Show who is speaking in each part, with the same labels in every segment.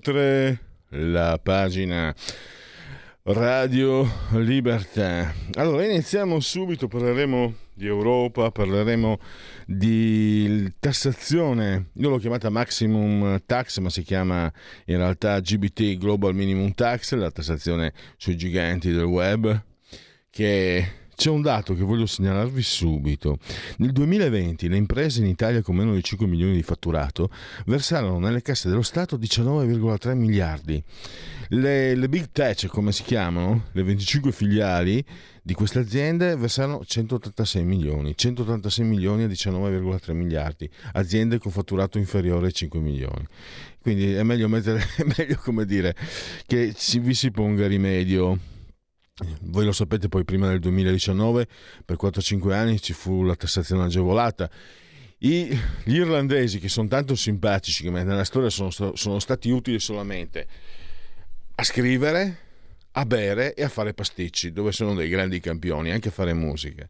Speaker 1: Oltre la pagina Radio Libertà. Allora iniziamo subito, parleremo di Europa, parleremo di tassazione, io l'ho chiamata Maximum Tax, ma si chiama in realtà GBT Global Minimum Tax, la tassazione sui giganti del web, che c'è un dato che voglio segnalarvi subito. Nel 2020 le imprese in Italia con meno di 5 milioni di fatturato versarono nelle casse dello Stato 19,3 miliardi. Le, le big tech, come si chiamano, le 25 filiali di queste aziende versarono 186 milioni, 186 milioni a 19,3 miliardi, aziende con fatturato inferiore ai 5 milioni. Quindi è meglio, mettere, è meglio dire, che vi si ponga rimedio voi lo sapete poi prima del 2019 per 4-5 anni ci fu la tassazione agevolata. I, gli irlandesi che sono tanto simpatici che nella storia sono, sono stati utili solamente a scrivere, a bere e a fare pasticci, dove sono dei grandi campioni, anche a fare musica.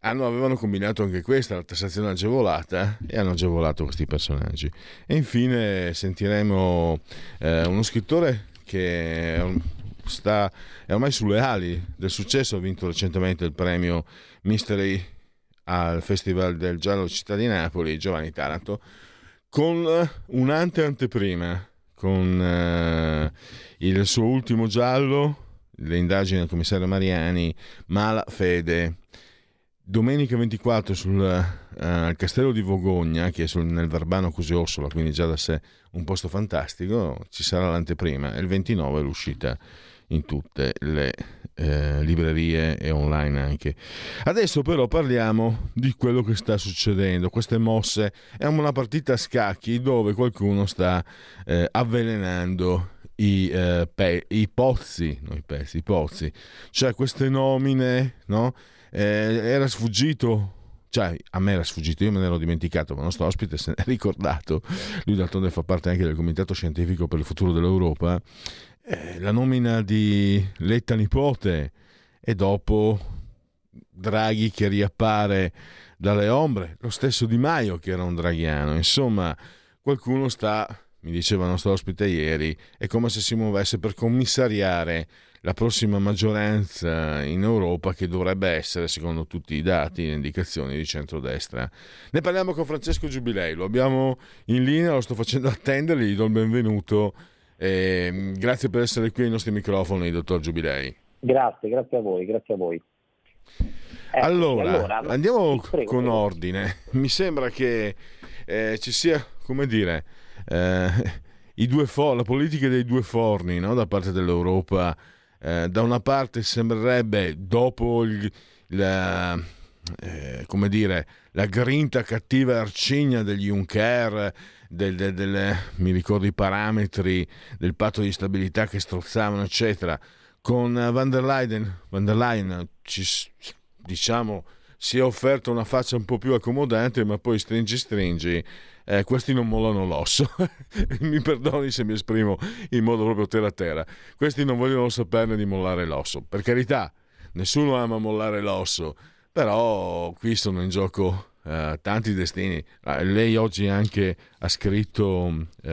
Speaker 1: Hanno, avevano combinato anche questa, la tassazione agevolata, e hanno agevolato questi personaggi. E infine sentiremo eh, uno scrittore che sta, è ormai sulle ali del successo, ha vinto recentemente il premio Mystery al Festival del Giallo Città di Napoli, Giovanni Taranto, con un'ante anteprima, con eh, il suo ultimo giallo, le indagini del commissario Mariani, Mala Fede. Domenica 24 sul uh, castello di Vogogna, che è sul, nel Verbano Cusio quindi già da sé un posto fantastico, ci sarà l'anteprima e il 29 l'uscita in tutte le eh, librerie e online anche. Adesso però parliamo di quello che sta succedendo, queste mosse, è una partita a scacchi dove qualcuno sta eh, avvelenando i, eh, pe- i pozzi, no, i, pezzi, i pozzi, cioè queste nomine, no? Eh, era sfuggito cioè a me era sfuggito, io me ne ero dimenticato, ma il nostro ospite se ne è ricordato, lui d'altronde fa parte anche del Comitato Scientifico per il Futuro dell'Europa eh, la nomina di Letta nipote e dopo Draghi che riappare dalle ombre, lo stesso Di Maio che era un draghiano, insomma qualcuno sta, mi diceva il nostro ospite ieri, è come se si muovesse per commissariare la prossima maggioranza in Europa che dovrebbe essere, secondo tutti i dati e le indicazioni, di centrodestra. Ne parliamo con Francesco Giubilei, lo abbiamo in linea, lo sto facendo attendere, gli do il benvenuto eh, grazie per essere qui ai nostri microfoni, dottor Giubilei.
Speaker 2: Grazie, grazie a voi, grazie a voi.
Speaker 1: Eh, allora, allora, andiamo prego, con prego. ordine. Mi sembra che eh, ci sia, come dire, eh, for- la politica dei due forni no? da parte dell'Europa. Eh, da una parte sembrerebbe, dopo il, la, eh, come dire, la grinta cattiva arcigna degli Juncker, del, del, del, mi ricordo i parametri del patto di stabilità che strozzavano, eccetera. Con van der Leyen, van der Leyen ci, diciamo, si è offerta una faccia un po' più accomodante, ma poi stringi stringi. Eh, questi non mollano l'osso. mi perdoni se mi esprimo in modo proprio terra terra. Questi non vogliono saperne di mollare l'osso. Per carità, nessuno ama mollare l'osso, però qui sono in gioco Uh, tanti destini. Uh, lei oggi anche ha scritto, uh,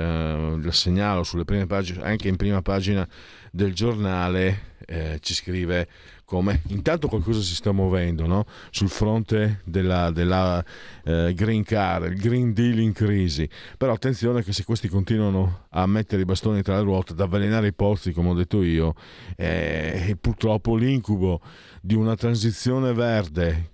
Speaker 1: lo segnalo sulle prime pagine, anche in prima pagina del giornale, eh, ci scrive come intanto qualcosa si sta muovendo no? sul fronte della, della Green Car, il Green Deal in crisi. Però attenzione che se questi continuano a mettere i bastoni tra le ruote, ad avvelenare i pozzi, come ho detto io, eh, purtroppo l'incubo di una transizione verde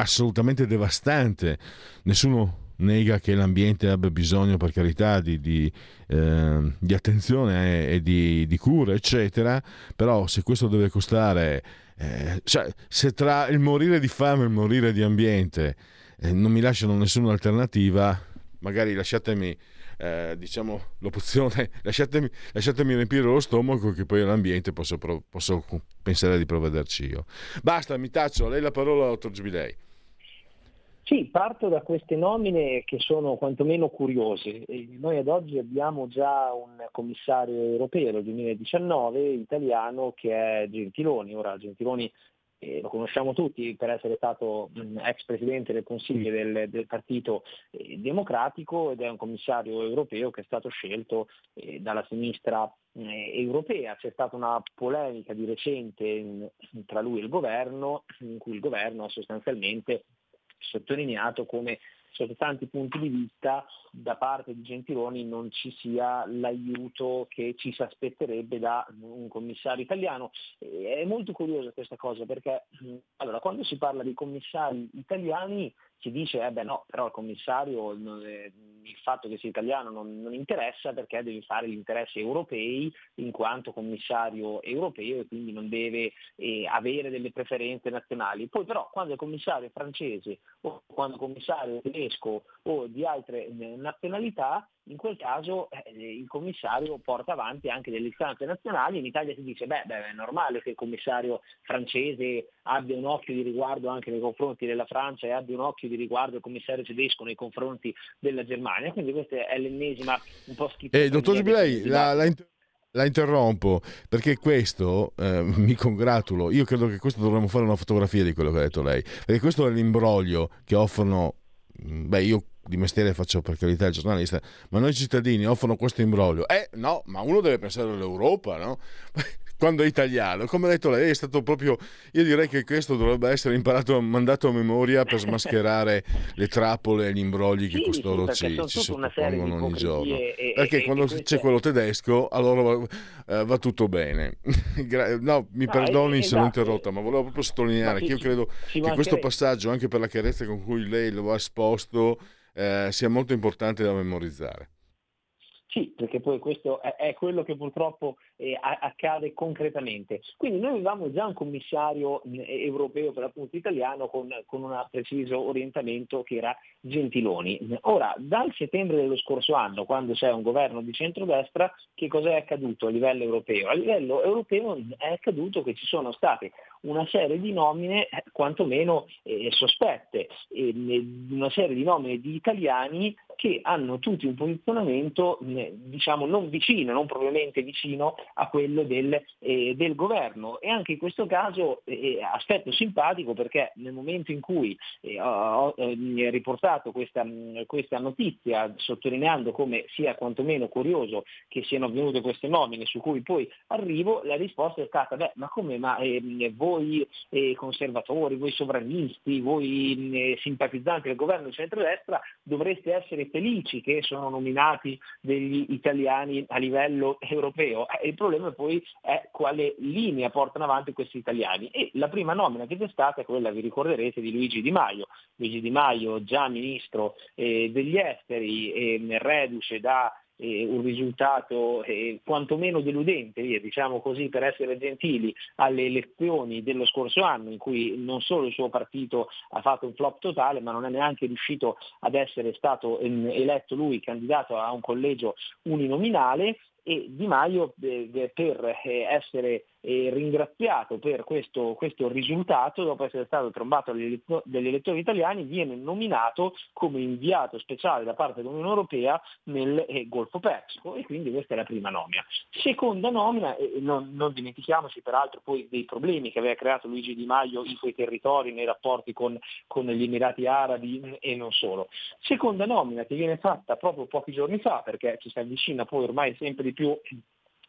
Speaker 1: assolutamente devastante. Nessuno nega che l'ambiente abbia bisogno, per carità, di, di, eh, di attenzione e di, di, cura, eccetera, però se questo deve costare, eh, cioè se tra il morire di fame e il morire di ambiente eh, non mi lasciano nessuna alternativa, magari lasciatemi eh, diciamo l'opzione lasciatemi, lasciatemi, riempire lo stomaco che poi all'ambiente posso, posso pensare di provvederci io basta mi taccio lei la parola dottor Gibilei
Speaker 2: sì, parto da queste nomine che sono quantomeno curiose. Noi ad oggi abbiamo già un commissario europeo del 2019 italiano che è Gentiloni. Ora Gentiloni eh, lo conosciamo tutti per essere stato mh, ex presidente del Consiglio del, del Partito eh, Democratico ed è un commissario europeo che è stato scelto eh, dalla sinistra eh, europea. C'è stata una polemica di recente in, tra lui e il governo, in cui il governo ha sostanzialmente sottolineato come sotto tanti punti di vista da parte di Gentiloni non ci sia l'aiuto che ci si aspetterebbe da un commissario italiano. È molto curiosa questa cosa perché allora, quando si parla di commissari italiani si dice eh beh no, però il commissario il fatto che sia italiano non, non, interessa perché deve fare gli interessi europei in quanto commissario europeo e quindi non deve eh, avere delle preferenze nazionali. Poi però quando il commissario è francese o quando il commissario è tedesco o di altre eh, nazionalità in quel caso eh, il commissario porta avanti anche delle istanze nazionali. In Italia si dice beh, beh, è normale che il commissario francese abbia un occhio di riguardo anche nei confronti della Francia e abbia un occhio di riguardo il commissario tedesco nei confronti della Germania. Quindi questa è l'ennesima un po' schifo.
Speaker 1: Eh, dottor Gibilei, la, la, la, interrompo perché questo eh, mi congratulo. Io credo che questo dovremmo fare una fotografia di quello che ha detto lei, perché questo è l'imbroglio che offrono. Beh, io di mestiere faccio per carità il giornalista, ma noi cittadini offrono questo imbroglio. Eh no, ma uno deve pensare all'Europa, no? Quando è italiano, come ha detto lei, è stato proprio. Io direi che questo dovrebbe essere imparato, mandato a memoria per smascherare le trappole e gli imbrogli che costoro ci, ci sottopongono ogni giorno. E, perché e, quando e c'è quello tedesco, allora va, eh, va tutto bene. no, mi no, perdoni se l'ho esatto. interrotta, ma volevo proprio sottolineare che io credo che questo passaggio, anche per la chiarezza con cui lei lo ha esposto, eh, sia molto importante da memorizzare.
Speaker 2: Sì, perché poi questo è, quello che purtroppo eh, accade concretamente. Quindi noi avevamo già un commissario eh, europeo per l'appunto italiano con, con un preciso orientamento che era Gentiloni. Ora, dal settembre dello scorso anno, quando c'è un governo di centrodestra, che cosa è accaduto a livello europeo? A livello europeo è accaduto che ci sono state una serie di nomine eh, quantomeno eh, sospette, eh, una serie di nomine di italiani che hanno tutti un posizionamento diciamo non vicino, non propriamente vicino a quello del, eh, del governo. E anche in questo caso eh, aspetto simpatico perché nel momento in cui eh, ho, riportato questa, questa, notizia sottolineando come sia quantomeno curioso che siano avvenute queste nomine su cui poi arrivo, la risposta è stata beh ma come ma ehm, voi eh, conservatori, voi sovranisti, voi eh, simpatizzanti del governo centrodestra dovreste essere felici che sono nominati degli italiani a livello europeo. Eh, il problema poi è quale linea portano avanti questi italiani. E la prima nomina che c'è stata è quella, vi ricorderete, di Luigi Di Maio. Luigi Di Maio, già ministro eh, degli esteri, eh, reduce da eh, un risultato eh, quantomeno deludente, via, diciamo così per essere gentili, alle elezioni dello scorso anno in cui non solo il suo partito ha fatto un flop totale ma non è neanche riuscito ad essere stato eletto lui candidato a un collegio uninominale e Di Maio eh, per eh, essere eh, ringraziato per questo, questo, risultato, dopo essere stato trombato dagli elettori italiani, viene nominato come inviato speciale da parte dell'Unione Europea nel eh, Golfo Persico e quindi questa è la prima nomina. Seconda nomina, eh, non, non, dimentichiamoci peraltro poi dei problemi che aveva creato Luigi Di Maio in quei territori, nei rapporti con, con gli Emirati Arabi e non solo. Seconda nomina che viene fatta proprio pochi giorni fa, perché ci si avvicina poi ormai sempre di più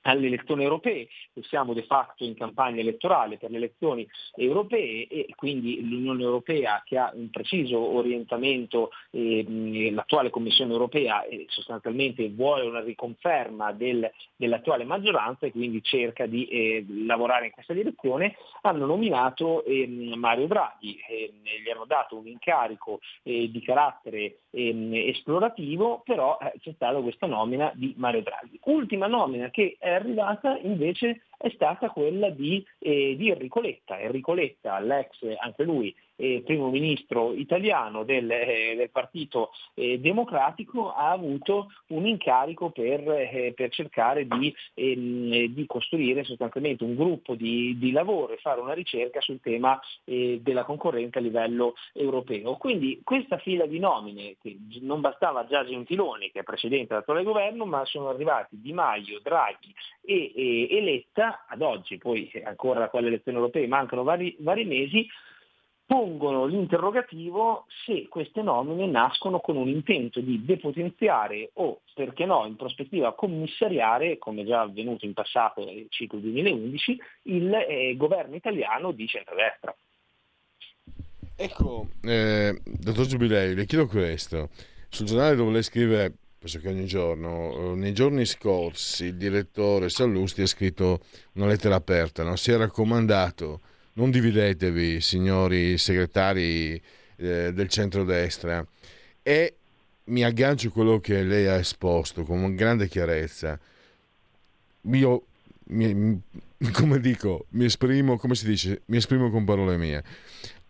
Speaker 2: alle elezioni europee, siamo de facto in campagna elettorale per le elezioni europee e quindi l'Unione Europea che ha un preciso orientamento, eh, l'attuale Commissione Europea eh, sostanzialmente vuole una riconferma del, dell'attuale maggioranza e quindi cerca di eh, lavorare in questa direzione, hanno nominato ehm, Mario Draghi, ehm, gli hanno dato un incarico eh, di carattere ehm, esplorativo, però eh, c'è stata questa nomina di Mario Draghi. Ultima nomina che è arrivata invece è stata quella di, eh, di Enrico Letta. Enrico Letta, l'ex anche lui eh, primo ministro italiano del, eh, del Partito eh, Democratico, ha avuto un incarico per, eh, per cercare di, ehm, di, costruire sostanzialmente un gruppo di, di, lavoro e fare una ricerca sul tema eh, della concorrenza a livello europeo. Quindi questa fila di nomine, che non bastava già Gentiloni, che è precedente dell'attuale governo, ma sono arrivati Di Maio, Draghi e, e, e Letta, ad oggi poi ancora da quelle elezioni europee mancano vari, vari mesi, pongono l'interrogativo se queste nomine nascono con un intento di depotenziare o, perché no, in prospettiva commissariare, come già avvenuto in passato nel ciclo 2011, il eh, governo italiano di centrodestra.
Speaker 1: Ecco, eh, dottor Giubilei, le chiedo questo. Sul giornale dove lei scrive, penso che ogni giorno, eh, nei giorni scorsi il direttore Sallusti ha scritto una lettera aperta, no? si è raccomandato non dividetevi, signori segretari eh, del centrodestra. E mi aggancio a quello che lei ha esposto con grande chiarezza. Io, mi, come dico, mi esprimo, come si dice, mi esprimo con parole mie.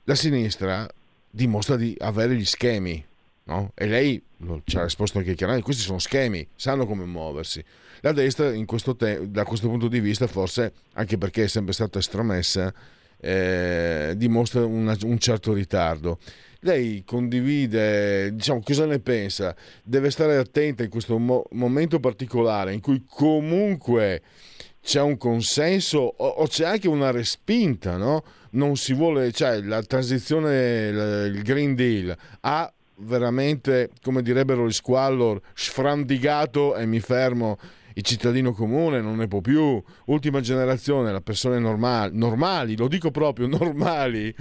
Speaker 1: La sinistra dimostra di avere gli schemi, no? E lei ci ha risposto anche chiaramente, questi sono schemi, sanno come muoversi. La destra, questo te- da questo punto di vista, forse anche perché è sempre stata estromessa, eh, dimostra una, un certo ritardo. Lei condivide, diciamo, cosa ne pensa? Deve stare attenta in questo mo- momento particolare in cui comunque c'è un consenso o, o c'è anche una respinta, no? Non si vuole, cioè la transizione, il Green Deal ha veramente, come direbbero gli squallor, sfrandigato e mi fermo il cittadino comune non ne può più, ultima generazione, le persone normali, normali, lo dico proprio, normali,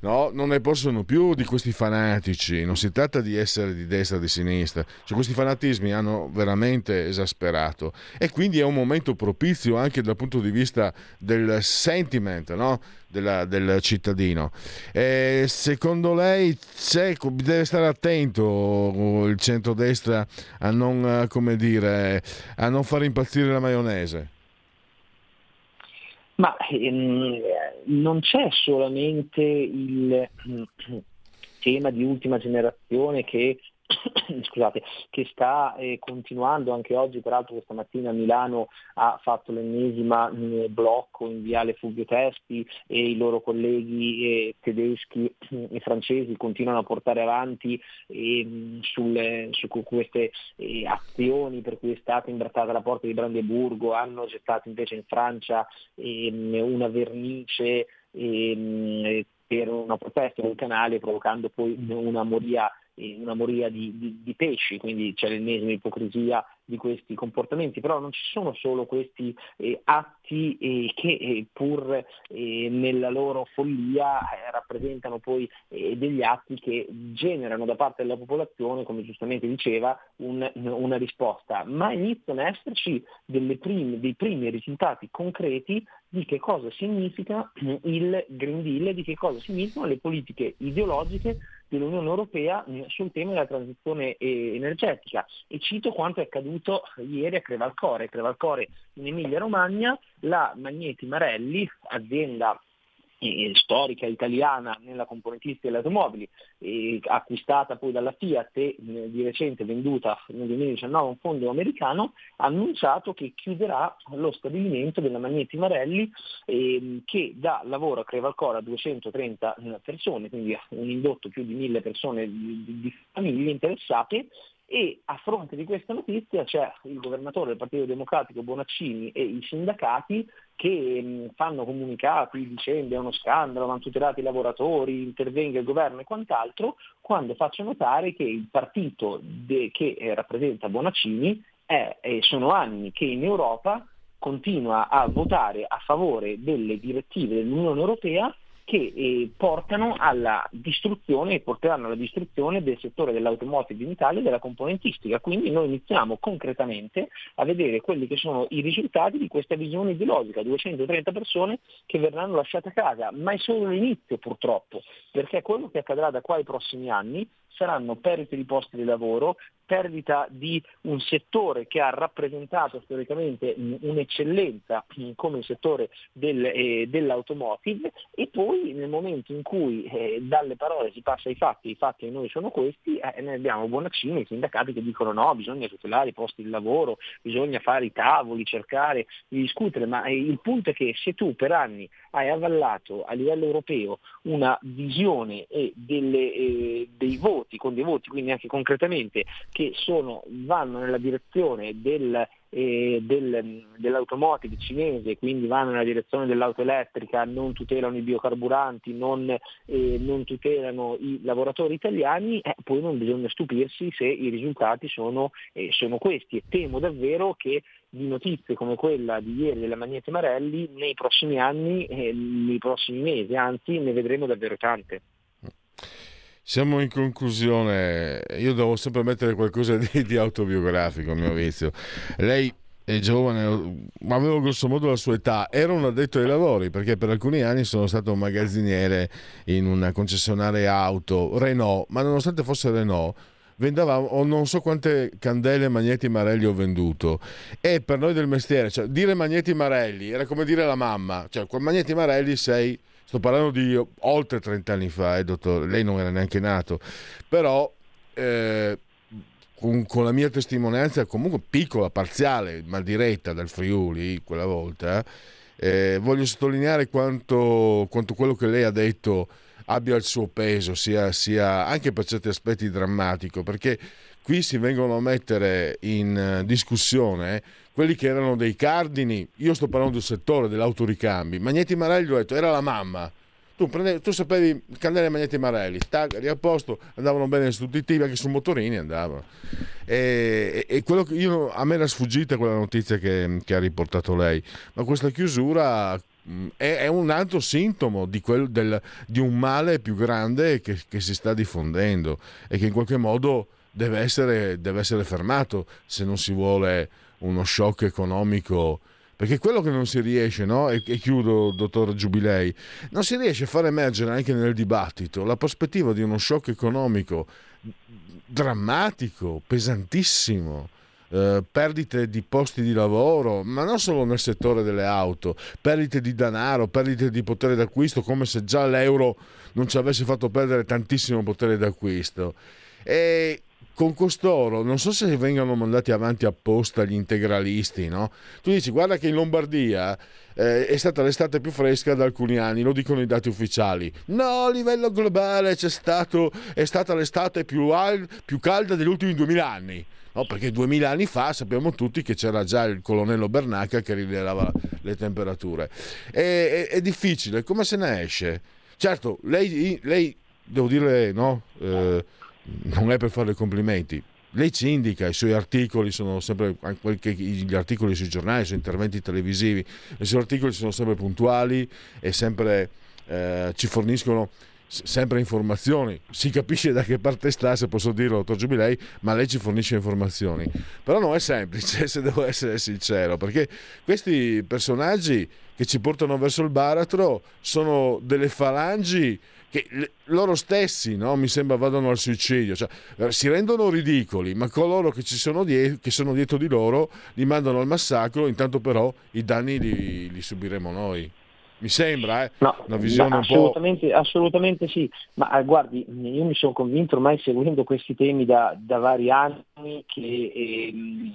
Speaker 1: no? non ne possono più di questi fanatici, non si tratta di essere di destra o di sinistra, cioè, questi fanatismi hanno veramente esasperato e quindi è un momento propizio anche dal punto di vista del sentiment, no? Della, del cittadino. E secondo lei deve stare attento il centrodestra a non, dire, a non far impazzire la maionese?
Speaker 2: Ma ehm, non c'è solamente il tema di ultima generazione che scusate, che sta eh, continuando anche oggi, peraltro questa mattina Milano ha fatto l'ennesima mm, blocco in viale Fulvio Testi e i loro colleghi eh, tedeschi e francesi continuano a portare avanti eh, sulle, su queste eh, azioni per cui è stata imbrattata la porta di Brandeburgo, hanno gettato invece in Francia ehm, una vernice ehm, per una protesta del canale provocando poi una moria una moria di, di, di, pesci, quindi c'è l'ennesima ipocrisia di questi comportamenti, però non ci sono solo questi eh, atti eh, che eh, pur eh, nella loro follia eh, rappresentano poi eh, degli atti che generano da parte della popolazione, come giustamente diceva, un, una risposta, ma iniziano a esserci prime, dei primi risultati concreti di che cosa significa il Green Deal, di che cosa significano le politiche ideologiche dell'Unione Europea sul tema della transizione energetica e cito quanto è accaduto ieri a Crevalcore. Crevalcore in Emilia Romagna, la Magneti Marelli, azienda storica italiana nella componentistica delle automobili, eh, acquistata poi dalla Fiat e eh, di recente venduta nel 2019 a un fondo americano, ha annunciato che chiuderà lo stabilimento della Magneti Marelli eh, che dà lavoro a Crevalcora a 230 persone, quindi un indotto più di mille persone di, di famiglie interessate. E a fronte di questa notizia c'è il governatore del Partito Democratico Bonaccini e i sindacati che fanno comunicati dicendo è uno scandalo, vanno tutelati i lavoratori, intervenga il governo e quant'altro, quando faccio notare che il partito de- che rappresenta Bonaccini è, sono anni che in Europa continua a votare a favore delle direttive dell'Unione Europea che eh, portano alla distruzione e porteranno alla distruzione del settore dell'automotive in Italia e della componentistica. Quindi noi iniziamo concretamente a vedere quelli che sono i risultati di questa visione ideologica, 230 persone che verranno lasciate a casa, ma è solo l'inizio purtroppo, perché quello che accadrà da qua ai prossimi anni saranno perdite di posti di lavoro, perdita di un settore che ha rappresentato storicamente un'eccellenza come il settore del, eh, dell'automotive e poi nel momento in cui eh, dalle parole si passa ai fatti, i fatti a noi sono questi, eh, noi abbiamo Bonaccini, i sindacati che dicono no, bisogna tutelare i posti di lavoro, bisogna fare i tavoli, cercare di discutere, ma eh, il punto è che se tu per anni hai avallato a livello europeo una visione delle, eh, dei voti, con dei voti, quindi anche concretamente, che sono, vanno nella direzione del, eh, del, dell'automotive cinese, quindi vanno nella direzione dell'auto elettrica, non tutelano i biocarburanti, non, eh, non tutelano i lavoratori italiani, eh, poi non bisogna stupirsi se i risultati sono, eh, sono questi e temo davvero che di notizie come quella di ieri della Magnete Marelli nei prossimi anni, eh, nei prossimi mesi, anzi ne vedremo davvero tante.
Speaker 1: Siamo in conclusione, io devo sempre mettere qualcosa di, di autobiografico, mio vizio. Lei è giovane, ma avevo grosso modo la sua età, era un addetto ai lavori perché per alcuni anni sono stato un magazziniere in una concessionaria auto Renault, ma nonostante fosse Renault vendevamo non so quante candele Magneti Marelli ho venduto. E per noi del mestiere, cioè dire Magneti Marelli era come dire la mamma, cioè con Magneti Marelli sei Sto parlando di oltre 30 anni fa, eh, dottore, lei non era neanche nato, però eh, con, con, la mia testimonianza comunque piccola, parziale, ma diretta dal Friuli quella volta, eh, voglio sottolineare quanto, quanto, quello che lei ha detto abbia il suo peso, sia, sia anche per certi aspetti drammatico, perché qui si vengono a mettere in discussione quelli che erano dei cardini, io sto parlando del settore dell'autoricambi, Magneti Marelli ho detto era la mamma, tu, prendevi, tu sapevi candele Magneti Marelli, stag, a posto, andavano bene sostitutivi, anche su motorini andavano. E, e, io, a me era sfuggita quella notizia che, che ha riportato lei, ma questa chiusura è, è, un altro sintomo di, quel, del, di, un male più grande che, che, si sta diffondendo e che in qualche modo deve essere, deve essere fermato se non si vuole uno shock economico perché quello che non si riesce, no? e, chiudo, dottor Giubilei, non si riesce a far emergere anche nel dibattito la prospettiva di uno shock economico drammatico, pesantissimo. Eh, perdite di posti di lavoro, ma non solo nel settore delle auto, perdite di denaro, perdite di potere d'acquisto, come se già l'euro non ci avesse fatto perdere tantissimo potere d'acquisto. E con costoro non so se vengano mandati avanti apposta gli integralisti, no? Tu dici guarda che in Lombardia eh, è stata l'estate più fresca da alcuni anni, lo dicono i dati ufficiali. No, a livello globale stato, è stata l'estate più, al, più calda degli ultimi 2000 anni. No, perché 2000 anni fa sappiamo tutti che c'era già il colonnello Bernacca che rilevava le temperature. È, è, è difficile, come se ne esce? Certo, lei, lei devo dire, no, eh, non è per fare complimenti. Lei ci indica, i suoi articoli sono sempre, gli articoli sui giornali, i suoi interventi televisivi, i suoi articoli sono sempre puntuali e sempre eh, ci forniscono sempre informazioni. Si capisce da che parte sta, se posso dirlo, dottor Giubilei, ma lei ci fornisce informazioni. Però non è semplice, se devo essere sincero, perché questi personaggi che ci portano verso il baratro sono delle falangi che loro stessi no, mi sembra vadano al suicidio, cioè, eh, si rendono ridicoli, ma coloro che, sono dietro, che sono dietro di loro li mandano al massacro, intanto però i danni li, li subiremo noi. Mi sembra, eh?
Speaker 2: no, una visione un assolutamente, po'... Assolutamente sì, ma eh, guardi, io mi sono convinto ormai seguendo questi temi da, da vari anni che eh,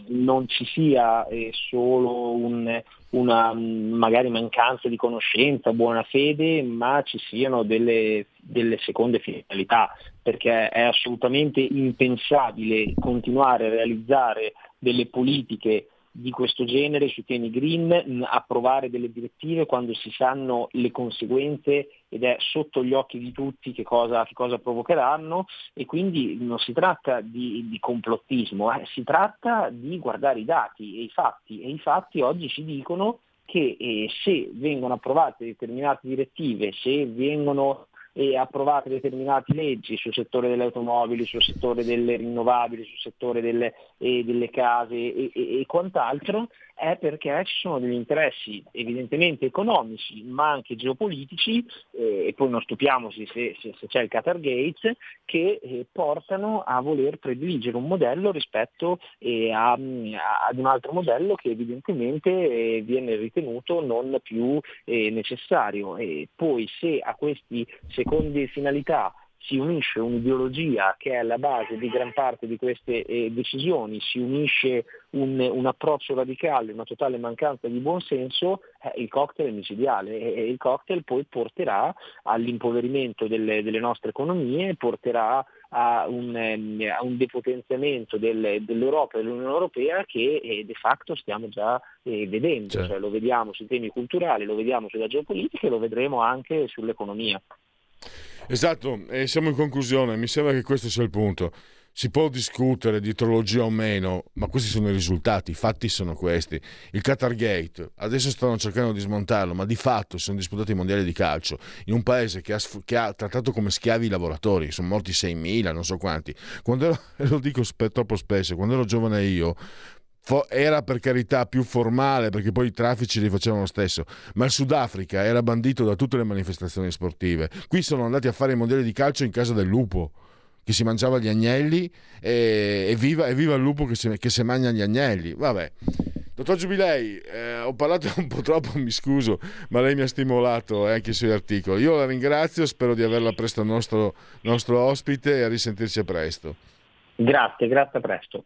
Speaker 2: non ci sia eh, solo un, una magari mancanza di conoscenza, buona fede, ma ci siano delle, delle seconde finalità, perché è assolutamente impensabile continuare a realizzare delle politiche di questo genere sui temi green, approvare delle direttive quando si sanno le conseguenze ed è sotto gli occhi di tutti che cosa, che cosa provocheranno e quindi non si tratta di, di complottismo, eh, si tratta di guardare i dati e i fatti e i fatti oggi ci dicono che eh, se vengono approvate determinate direttive, se vengono e approvate determinate leggi sul settore delle automobili, sul settore delle rinnovabili, sul settore delle, eh, delle case e, e, e, quant'altro, è perché ci sono degli interessi evidentemente economici ma anche geopolitici eh, e poi non stupiamoci se, se, se c'è il Qatar Gates che eh, portano a voler prediligere un modello rispetto eh, a, ad un altro modello che evidentemente eh, viene ritenuto non più eh, necessario. E poi se a queste seconde finalità si unisce un'ideologia che è alla base di gran parte di queste eh, decisioni, si unisce un, un, approccio radicale, una totale mancanza di buonsenso, eh, il cocktail è micidiale e, il cocktail poi porterà all'impoverimento delle, delle nostre economie, porterà a un, eh, a un depotenziamento del, dell'Europa e dell'Unione Europea che eh, de facto stiamo già eh, vedendo, certo. cioè, lo vediamo sui temi culturali, lo vediamo sulla geopolitica e lo vedremo anche sull'economia.
Speaker 1: Esatto, e siamo in conclusione, mi sembra che questo sia il punto. Si può discutere di trologia o meno, ma questi sono i risultati, i fatti sono questi. Il Qatar Gate, adesso stanno cercando di smontarlo, ma di fatto sono disputati i mondiali di calcio in un paese che ha, che ha trattato come schiavi i lavoratori, sono morti 6.000, non so quanti. Ero, lo dico troppo spesso, quando ero giovane io, era per carità più formale perché poi i traffici li facevano lo stesso, ma il Sudafrica era bandito da tutte le manifestazioni sportive. Qui sono andati a fare i mondiali di calcio in casa del lupo che si mangiava gli agnelli e, e, viva, e viva, il lupo che si, che si mangia gli agnelli. Vabbè. Dottor Giubilei, eh, ho parlato un po' troppo, mi scuso, ma lei mi ha stimolato eh, anche i suoi articoli. Io la ringrazio, spero di averla presto nostro, nostro ospite e a risentirci a presto.
Speaker 2: Grazie, grazie a presto.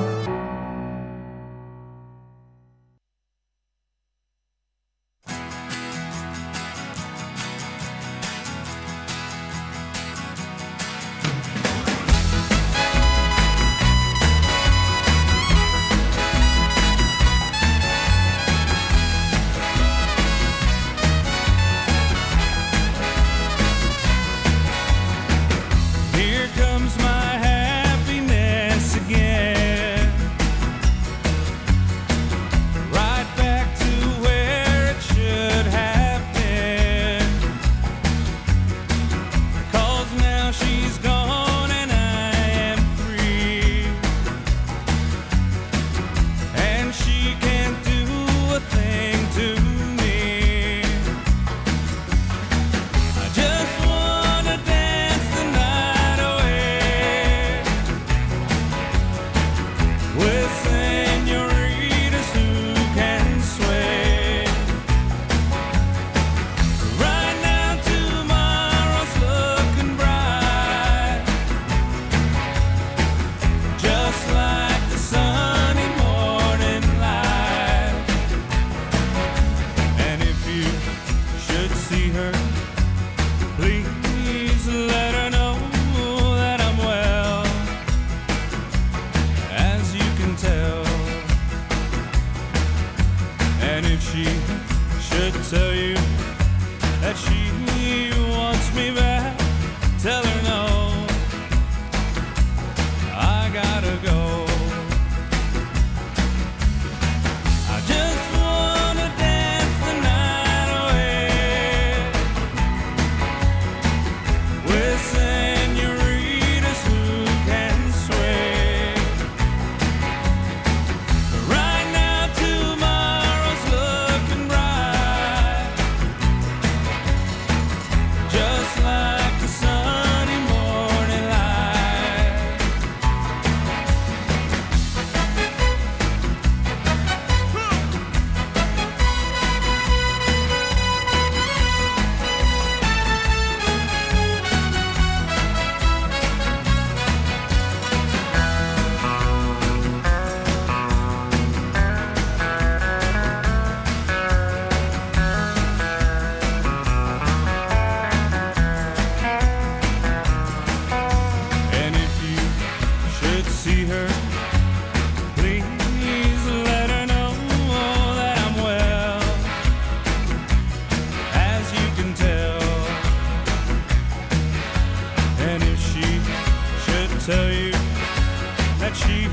Speaker 3: That she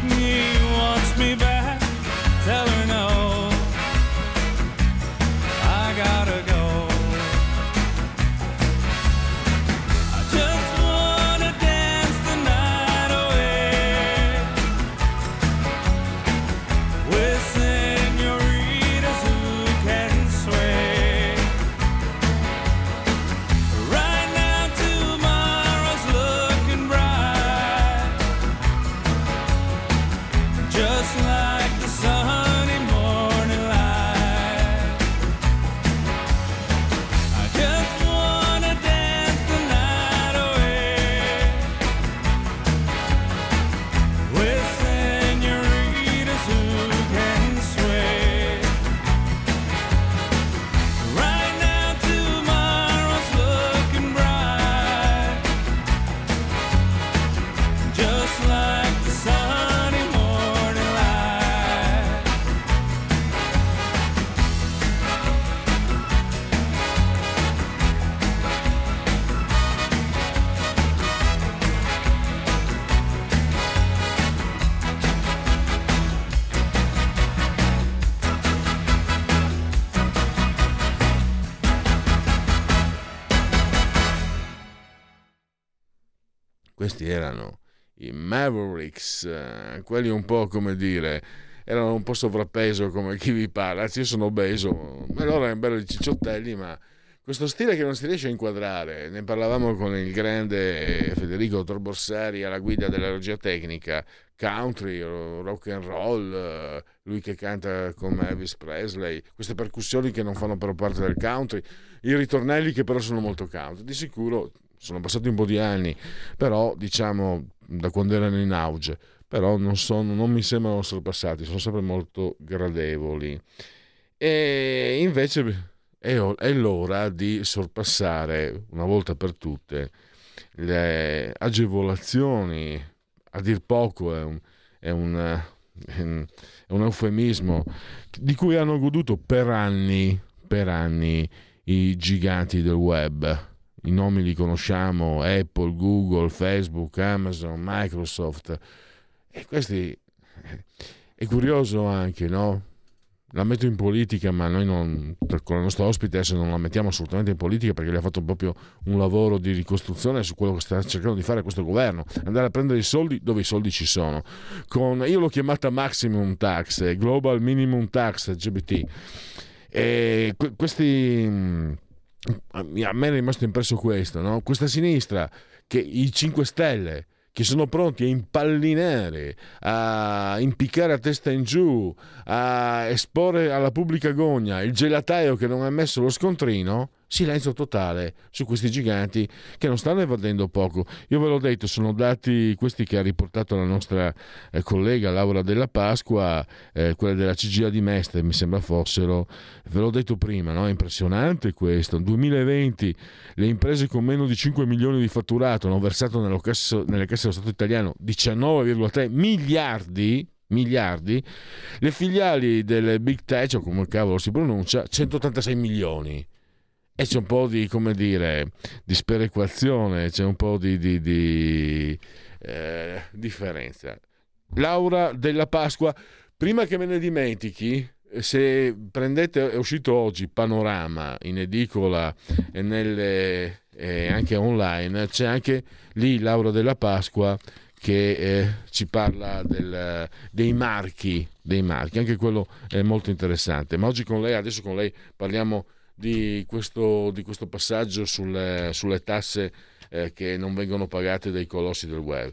Speaker 3: wants me back.
Speaker 1: Mavericks, eh, quelli un po' come dire, erano un po' sovrappeso come chi vi parla, anzi io sono obeso, ma loro erano belli cicciottelli, ma questo stile che non si riesce a inquadrare, ne parlavamo con il grande Federico Torborsari alla guida della regia tecnica, country, rock and roll, lui che canta come Elvis Presley, queste percussioni che non fanno però parte del country, i ritornelli che però sono molto country, di sicuro sono passati un po' di anni, però diciamo da quando erano in auge, però non, sono, non mi sembrano sorpassati, sono sempre molto gradevoli. E invece è, è l'ora di sorpassare una volta per tutte le agevolazioni, a dir poco è un, è un, è un, eufemismo, di cui hanno goduto per anni, per anni i giganti del web i nomi li conosciamo, Apple, Google, Facebook, Amazon, Microsoft. E questi è curioso anche, no? La metto in politica, ma noi non, con la nostra ospite adesso non la mettiamo assolutamente in politica perché le ha fatto proprio un lavoro di ricostruzione su quello che sta cercando di fare questo governo, andare a prendere i soldi dove i soldi ci sono. Con, io l'ho chiamata Maximum Tax, Global Minimum Tax, GBT. E questi a me è rimasto impresso questo, no? questa sinistra che i 5 Stelle che sono pronti a impallinare, a impiccare a testa in giù, a esporre alla pubblica gogna il gelataio che non ha messo lo scontrino, silenzio totale su questi giganti che non stanno evadendo poco. Io ve l'ho detto, sono dati questi che ha riportato la nostra eh, collega Laura della Pasqua, eh, quella della CGA di Mestre, mi sembra fossero, ve l'ho detto prima, no? è impressionante questo. Nel 2020 le imprese con meno di 5 milioni di fatturato hanno versato casse, nelle casse dello Stato italiano 19,3 miliardi miliardi, le filiali delle big tech, o come cavolo si pronuncia, 186 milioni e c'è un po' di, come dire, di sperequazione, c'è un po' di, di, di eh, differenza. Laura della Pasqua, prima che me ne dimentichi, se prendete, è uscito oggi Panorama in edicola e nelle, eh, anche online, c'è anche lì Laura della Pasqua che eh, ci parla del, dei marchi, dei marchi, anche quello è molto interessante. Ma oggi con lei, adesso con lei parliamo di questo, di questo passaggio sulle, sulle tasse eh, che non vengono pagate dai colossi del web.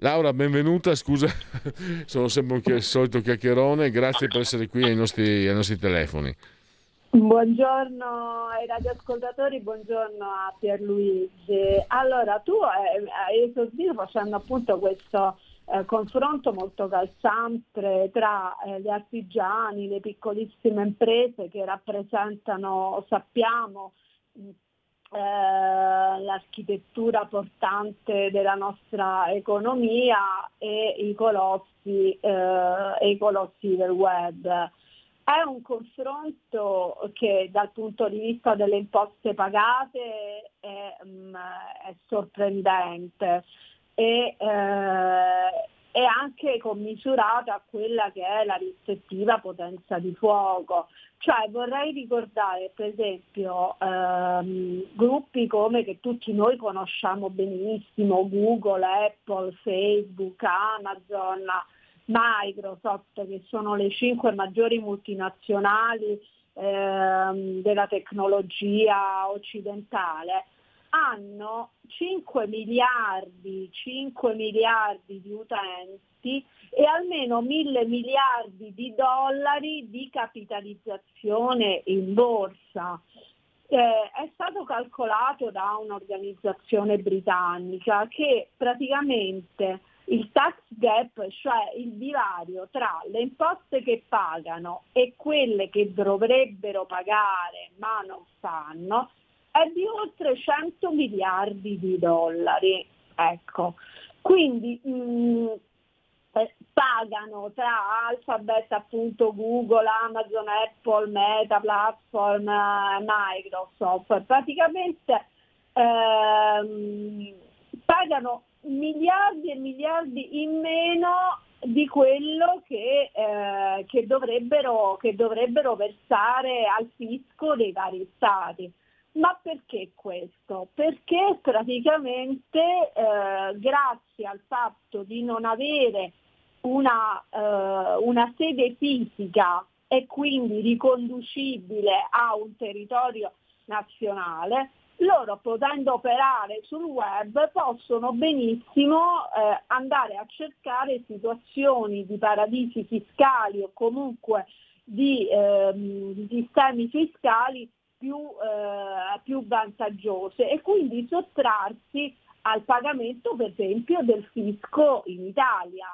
Speaker 1: Laura, benvenuta, scusa, sono sempre il solito chiacchierone, grazie per essere qui ai nostri, ai nostri telefoni.
Speaker 4: Buongiorno ai radioascoltatori, buongiorno a Pierluigi. Allora, tu hai esordito facendo appunto questo eh, confronto molto calzante tra eh, gli artigiani, le piccolissime imprese che rappresentano, sappiamo, eh, l'architettura portante della nostra economia e i colossi, eh, i colossi del web. È un confronto che dal punto di vista delle imposte pagate è, um, è sorprendente e, eh, è anche commisurata a quella che è la rispettiva potenza di fuoco. Cioè vorrei ricordare per esempio ehm, gruppi come che tutti noi conosciamo benissimo, Google, Apple, Facebook, Amazon, Microsoft, che sono le cinque maggiori multinazionali ehm, della tecnologia occidentale, hanno 5 miliardi, 5 miliardi di utenti e almeno mille miliardi di dollari di capitalizzazione in borsa. Eh, è stato calcolato da un'organizzazione britannica che praticamente il tax gap, cioè il divario tra le imposte che pagano e quelle che dovrebbero pagare ma non fanno, è di oltre 100 miliardi di dollari. Ecco. Quindi mh, mm, eh, pagano tra Alphabet, appunto Google, Amazon, Apple, Meta, Platform, eh, Microsoft, praticamente ehm, pagano miliardi e miliardi in meno di quello che, eh, che, dovrebbero, che dovrebbero versare al fisco dei vari stati. Ma perché questo? Perché praticamente eh, grazie al fatto di non avere una, eh, una, sede fisica e quindi riconducibile a un territorio nazionale, loro potendo operare sul web possono benissimo eh, andare a cercare situazioni di paradisi fiscali o comunque di, ehm, di sistemi fiscali più, eh, più vantaggiose e quindi sottrarsi al pagamento per esempio del fisco in Italia.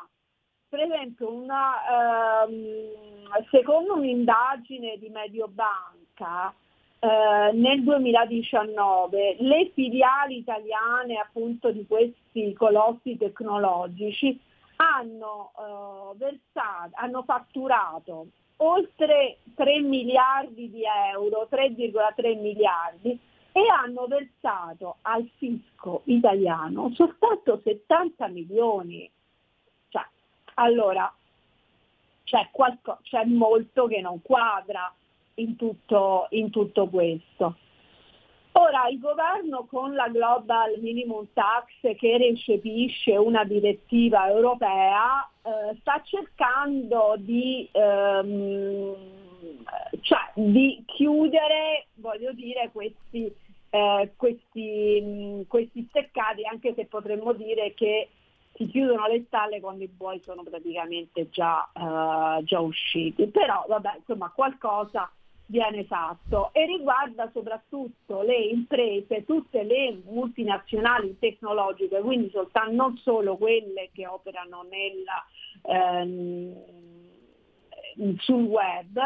Speaker 4: Per esempio una, ehm, secondo un'indagine di Mediobanca eh, nel 2019 le filiali italiane appunto di questi colossi tecnologici hanno, eh, versato, hanno fatturato oltre 3 miliardi di euro, 3,3 miliardi, e hanno versato al fisco italiano soltanto 70 milioni. Cioè, allora c'è, qualco, c'è molto che non quadra in tutto, in tutto questo. Ora il governo con la Global Minimum Tax che recepisce una direttiva europea eh, sta cercando di, ehm, cioè, di, chiudere voglio dire, questi, eh, questi, questi steccati anche se potremmo dire che si chiudono le stalle quando i buoi sono praticamente già, uh, già usciti. Però vabbè, insomma qualcosa viene fatto e riguarda soprattutto le imprese, tutte le multinazionali tecnologiche, quindi soltanto, non solo quelle che operano nella, ehm, sul web,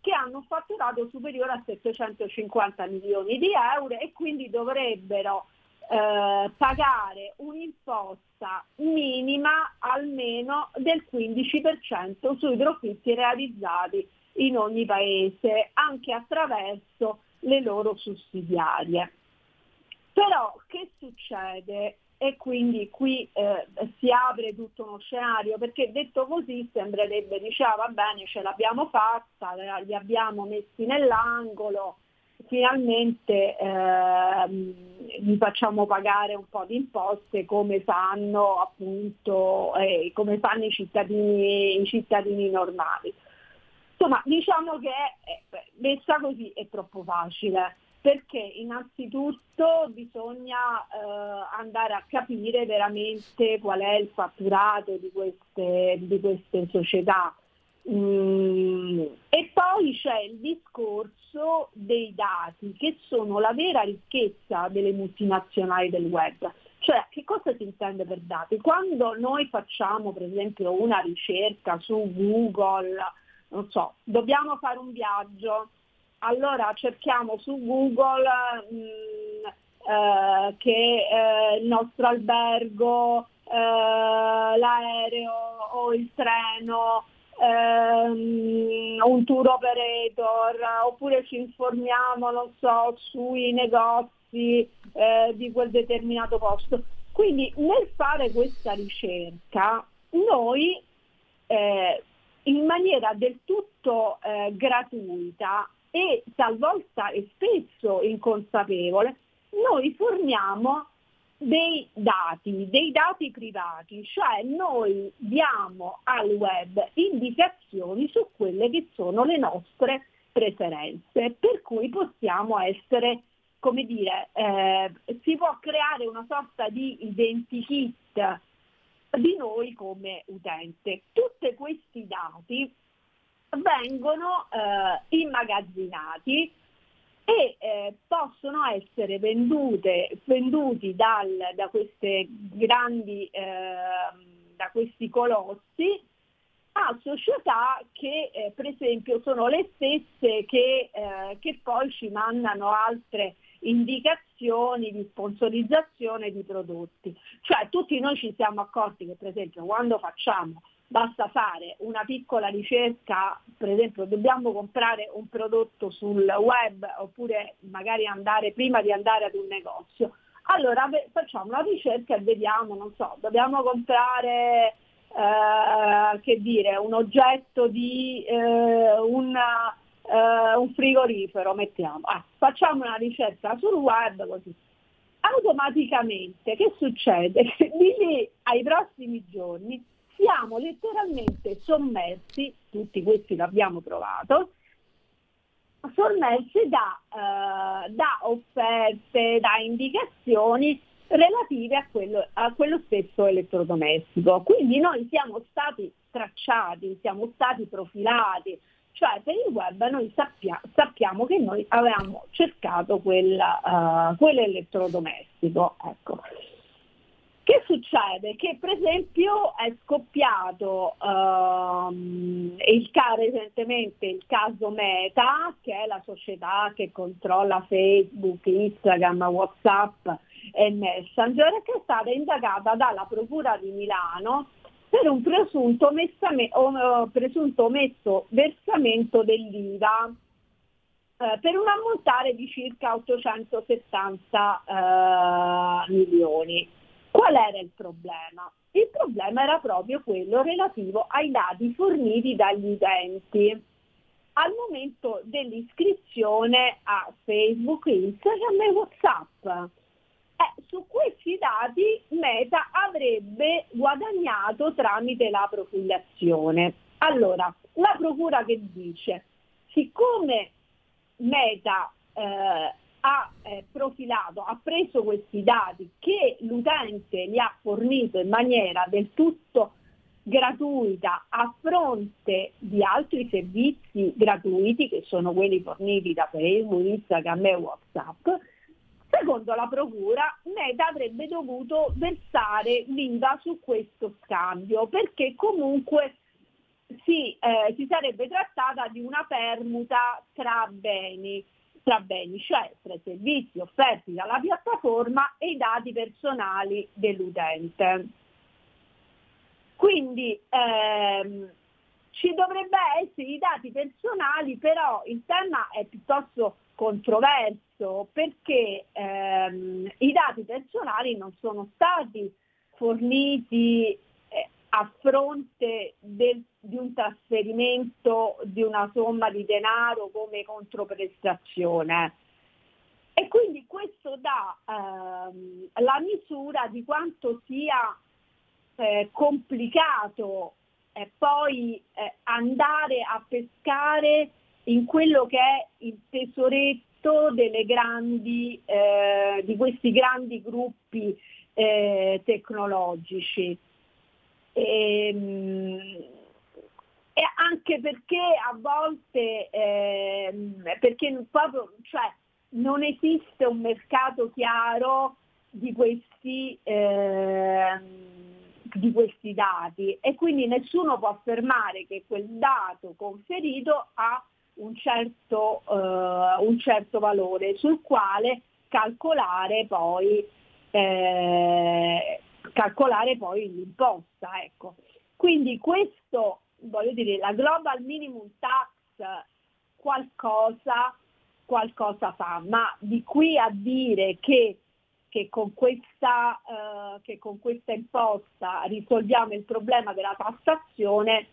Speaker 4: che hanno un fatturato superiore a 750 milioni di euro e quindi dovrebbero eh, pagare un'imposta minima almeno del 15% sui profitti realizzati in ogni paese, anche attraverso le loro sussidiarie. Però che succede? E quindi qui eh, si apre tutto uno scenario, perché detto così sembrerebbe, diceva, ah, va bene, ce l'abbiamo fatta, li abbiamo messi nell'angolo, finalmente eh, gli facciamo pagare un po' di imposte come fanno appunto eh, come fanno i cittadini, i cittadini normali. Insomma, diciamo che eh, messa così è troppo facile, perché innanzitutto bisogna eh, andare a capire veramente qual è il fatturato di queste, di queste società. Mm, e poi c'è il discorso dei dati, che sono la vera ricchezza delle multinazionali del web. Cioè, che cosa si intende per dati? Quando noi facciamo, per esempio, una ricerca su Google, non so, dobbiamo fare un viaggio, allora cerchiamo su Google mh, mm, eh, che eh, il nostro albergo, eh, l'aereo o il treno, ehm, un tour operator, oppure ci informiamo, non so, sui negozi eh, di quel determinato posto. Quindi nel fare questa ricerca noi eh, in maniera del tutto eh, gratuita e talvolta e spesso inconsapevole, noi forniamo dei dati, dei dati privati, cioè noi diamo al web indicazioni su quelle che sono le nostre preferenze, per cui possiamo essere, come dire, eh, si può creare una sorta di identikit di noi come utente. Tutti questi dati vengono eh, immagazzinati e eh, possono essere vendute, venduti dal, da, grandi, eh, da questi colossi a società che eh, per esempio sono le stesse che, eh, che poi ci mandano altre indicazioni di sponsorizzazione di prodotti. Cioè tutti noi ci siamo accorti che per esempio quando facciamo basta fare una piccola ricerca, per esempio dobbiamo comprare un prodotto sul web oppure magari andare prima di andare ad un negozio. Allora facciamo una ricerca e vediamo, non so, dobbiamo comprare eh, che dire, un oggetto di eh, una, eh, un frigorifero, mettiamo. Ah, facciamo una ricerca sul web così. Automaticamente che succede? di lì ai prossimi giorni siamo letteralmente sommersi, tutti questi l'abbiamo trovato, sommersi da, eh, da offerte, da indicazioni relative a quello, a quello, stesso elettrodomestico. Quindi noi siamo stati tracciati, siamo stati profilati, cioè per il web noi sappia, sappiamo che noi avevamo cercato quella, uh, quell'elettrodomestico. Ecco. Che succede? Che per esempio è scoppiato um, il, recentemente il caso Meta, che è la società che controlla Facebook, Instagram, Whatsapp e Messenger, che è stata indagata dalla Procura di Milano per un presunto, messame, o, presunto omesso versamento dell'IVA eh, per un ammontare di circa 870 eh, milioni. Qual era il problema? Il problema era proprio quello relativo ai dati forniti dagli utenti al momento dell'iscrizione a Facebook, Instagram e Whatsapp. Su questi dati Meta avrebbe guadagnato tramite la profilazione. Allora, la procura che dice, siccome Meta eh, ha eh, profilato, ha preso questi dati che l'utente li ha fornito in maniera del tutto gratuita a fronte di altri servizi gratuiti che sono quelli forniti da Facebook, Instagram e Whatsapp, secondo la Procura Meta avrebbe dovuto versare l'IVA su questo scambio perché comunque si, eh, si sarebbe trattata di una permuta tra beni tra beni, cioè tra i servizi offerti dalla piattaforma e i dati personali dell'utente. Quindi ehm, ci dovrebbe essere i dati personali, però il tema è piuttosto controverso perché ehm, i dati personali non sono stati forniti a fronte del, di un trasferimento di una somma di denaro come controprestazione. E quindi questo dà ehm, la misura di quanto sia eh, complicato eh, poi eh, andare a pescare in quello che è il tesoretto grandi, eh, di questi grandi gruppi eh, tecnologici. E, ehm, e anche perché a volte eh, perché proprio, cioè, non esiste un mercato chiaro di questi, eh, di questi dati e quindi nessuno può affermare che quel dato conferito ha un certo, eh, un certo valore sul quale calcolare poi eh, calcolare poi l'imposta. Ecco. Quindi questo, voglio dire, la Global Minimum Tax qualcosa, qualcosa fa, ma di qui a dire che che con, questa, eh, che con questa imposta risolviamo il problema della tassazione,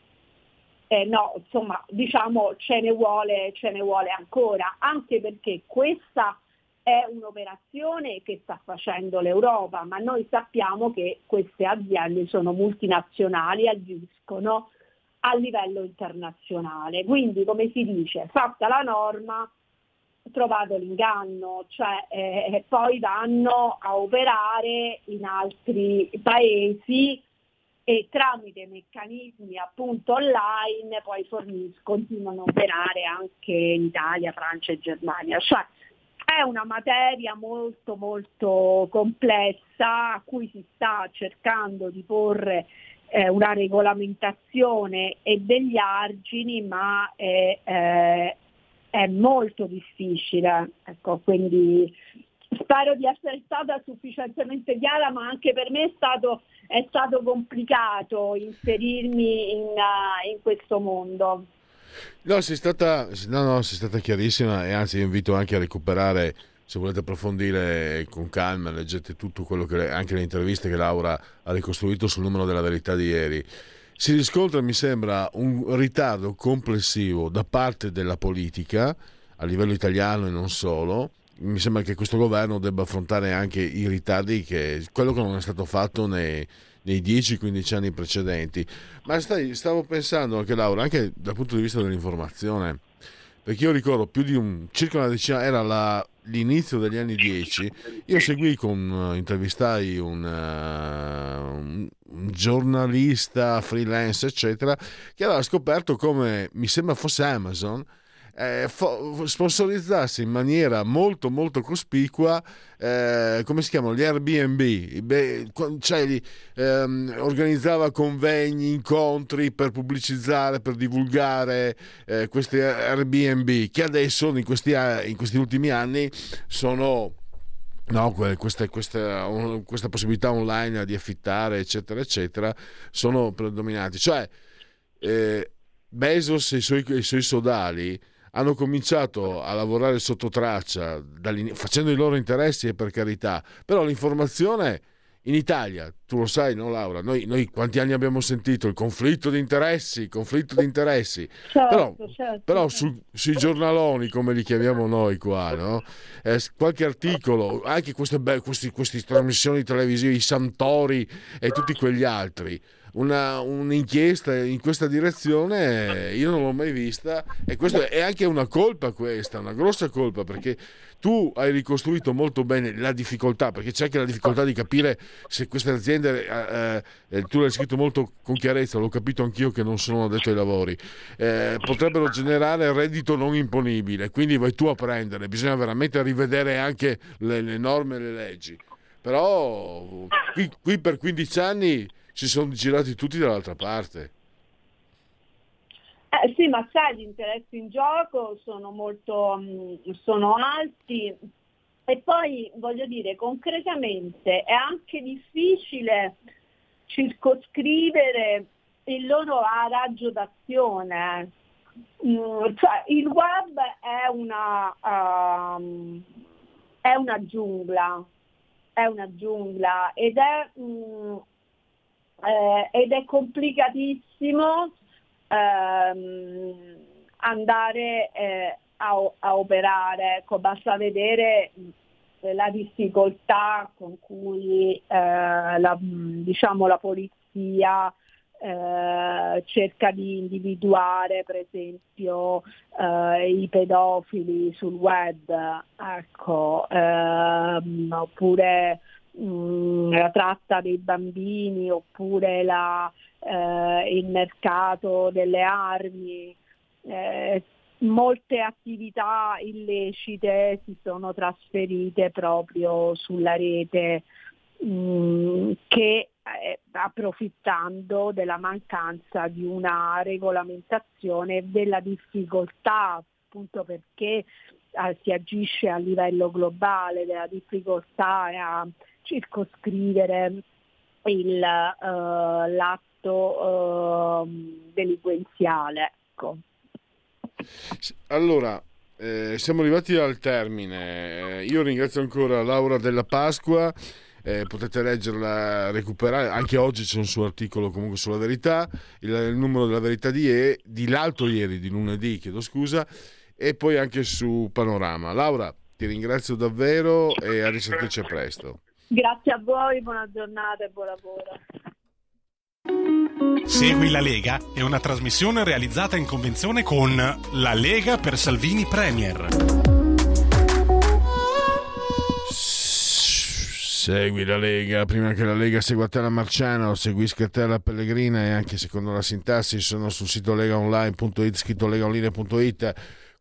Speaker 4: eh, no, insomma, diciamo ce ne, vuole, ce ne vuole ancora, anche perché questa è un'operazione che sta facendo l'Europa, ma noi sappiamo che queste aziende sono multinazionali, agiscono a livello internazionale. Quindi, come si dice, fatta la norma, trovato l'inganno, cioè eh, poi vanno a operare in altri paesi e tramite meccanismi appunto online poi forniscono, continuano a operare anche in Italia, Francia e Germania. Cioè, è una materia molto molto complessa a cui si sta cercando di porre eh, una regolamentazione e degli argini, ma è, eh, è molto difficile. Ecco, quindi spero di essere stata sufficientemente chiara, ma anche per me è stato, è stato complicato inserirmi in, uh, in questo mondo.
Speaker 1: No, sei stata, no, no, sei stata chiarissima e anzi invito anche a recuperare se volete approfondire con calma, leggete tutto quello che anche le interviste che Laura ha ricostruito sul numero della verità di ieri. Si riscontra, mi sembra, un ritardo complessivo da parte della politica a livello italiano e non solo. Mi sembra che questo governo debba affrontare anche i ritardi, che, quello che non è stato fatto nei, nei 10-15 anni precedenti. Ma stai, stavo pensando anche Laura, anche dal punto di vista dell'informazione, perché io ricordo più di un circa una decina, era la, l'inizio degli anni 10, io seguì con, intervistai un, uh, un, giornalista freelance, eccetera, che aveva scoperto come mi sembra fosse Amazon eh, fo- sponsorizzasse in maniera molto molto cospicua eh, come si chiamano gli Airbnb Beh, cioè, ehm, organizzava convegni incontri per pubblicizzare per divulgare eh, questi Airbnb che adesso in questi, in questi ultimi anni sono No, questa, questa, questa, possibilità online di affittare, eccetera, eccetera, sono predominanti. Cioè, eh, Bezos e i suoi, i suoi sodali hanno cominciato a lavorare sotto traccia, facendo i loro interessi e per carità, però l'informazione in Italia, tu lo sai, no Laura, noi, noi quanti anni abbiamo sentito il conflitto di interessi, conflitto di interessi,
Speaker 4: certo,
Speaker 1: però,
Speaker 4: certo,
Speaker 1: però
Speaker 4: certo.
Speaker 1: Su, sui giornaloni, come li chiamiamo noi qua, no? eh, qualche articolo, anche queste, queste, queste trasmissioni televisive, i Santori e tutti quegli altri, una, un'inchiesta in questa direzione io non l'ho mai vista e questa è anche una colpa questa, una grossa colpa perché tu hai ricostruito molto bene la difficoltà, perché c'è anche la difficoltà di capire se queste aziende, eh, eh, tu l'hai scritto molto con chiarezza, l'ho capito anch'io che non sono addetto ai lavori, eh, potrebbero generare reddito non imponibile, quindi vai tu a prendere, bisogna veramente rivedere anche le, le norme e le leggi. Però qui, qui per 15 anni si sono girati tutti dall'altra parte.
Speaker 4: Eh, sì, ma sai, gli interessi in gioco sono molto mh, sono alti e poi voglio dire, concretamente è anche difficile circoscrivere il loro raggio d'azione. Mm, cioè, il web è una, um, è una giungla, è una giungla ed è, mh, eh, ed è complicatissimo ehm, andare eh, a, a, operare. Ecco, basta vedere eh, la difficoltà con cui eh, la, diciamo, la polizia eh, cerca di individuare per esempio eh, i pedofili sul web, ecco, ehm, oppure mh, la tratta dei bambini, oppure la, eh, il mercato delle armi. Eh, molte attività illecite si sono trasferite proprio sulla rete mh, che eh, approfittando della mancanza di una regolamentazione e della difficoltà appunto perché eh, si agisce a livello globale, della difficoltà a circoscrivere il, uh, l'atto uh, delinquenziale. Ecco.
Speaker 1: Allora, eh, siamo arrivati al termine. Eh, io ringrazio ancora Laura della Pasqua. Eh, potete leggerla, recuperare. Anche oggi c'è un suo articolo comunque sulla verità. Il, il numero della verità di, e, di l'altro ieri, di lunedì, chiedo scusa. E poi anche su Panorama. Laura, ti ringrazio davvero e a risentirci presto.
Speaker 4: Grazie a voi, buona giornata e buon lavoro.
Speaker 5: Segui la Lega è una trasmissione realizzata in convenzione con La Lega per Salvini Premier.
Speaker 1: Segui la Lega, prima che la Lega segua te la Marciano, seguisca te la Pellegrina e anche secondo la sintassi sono sul sito legaonline.it, scritto legaonline.it.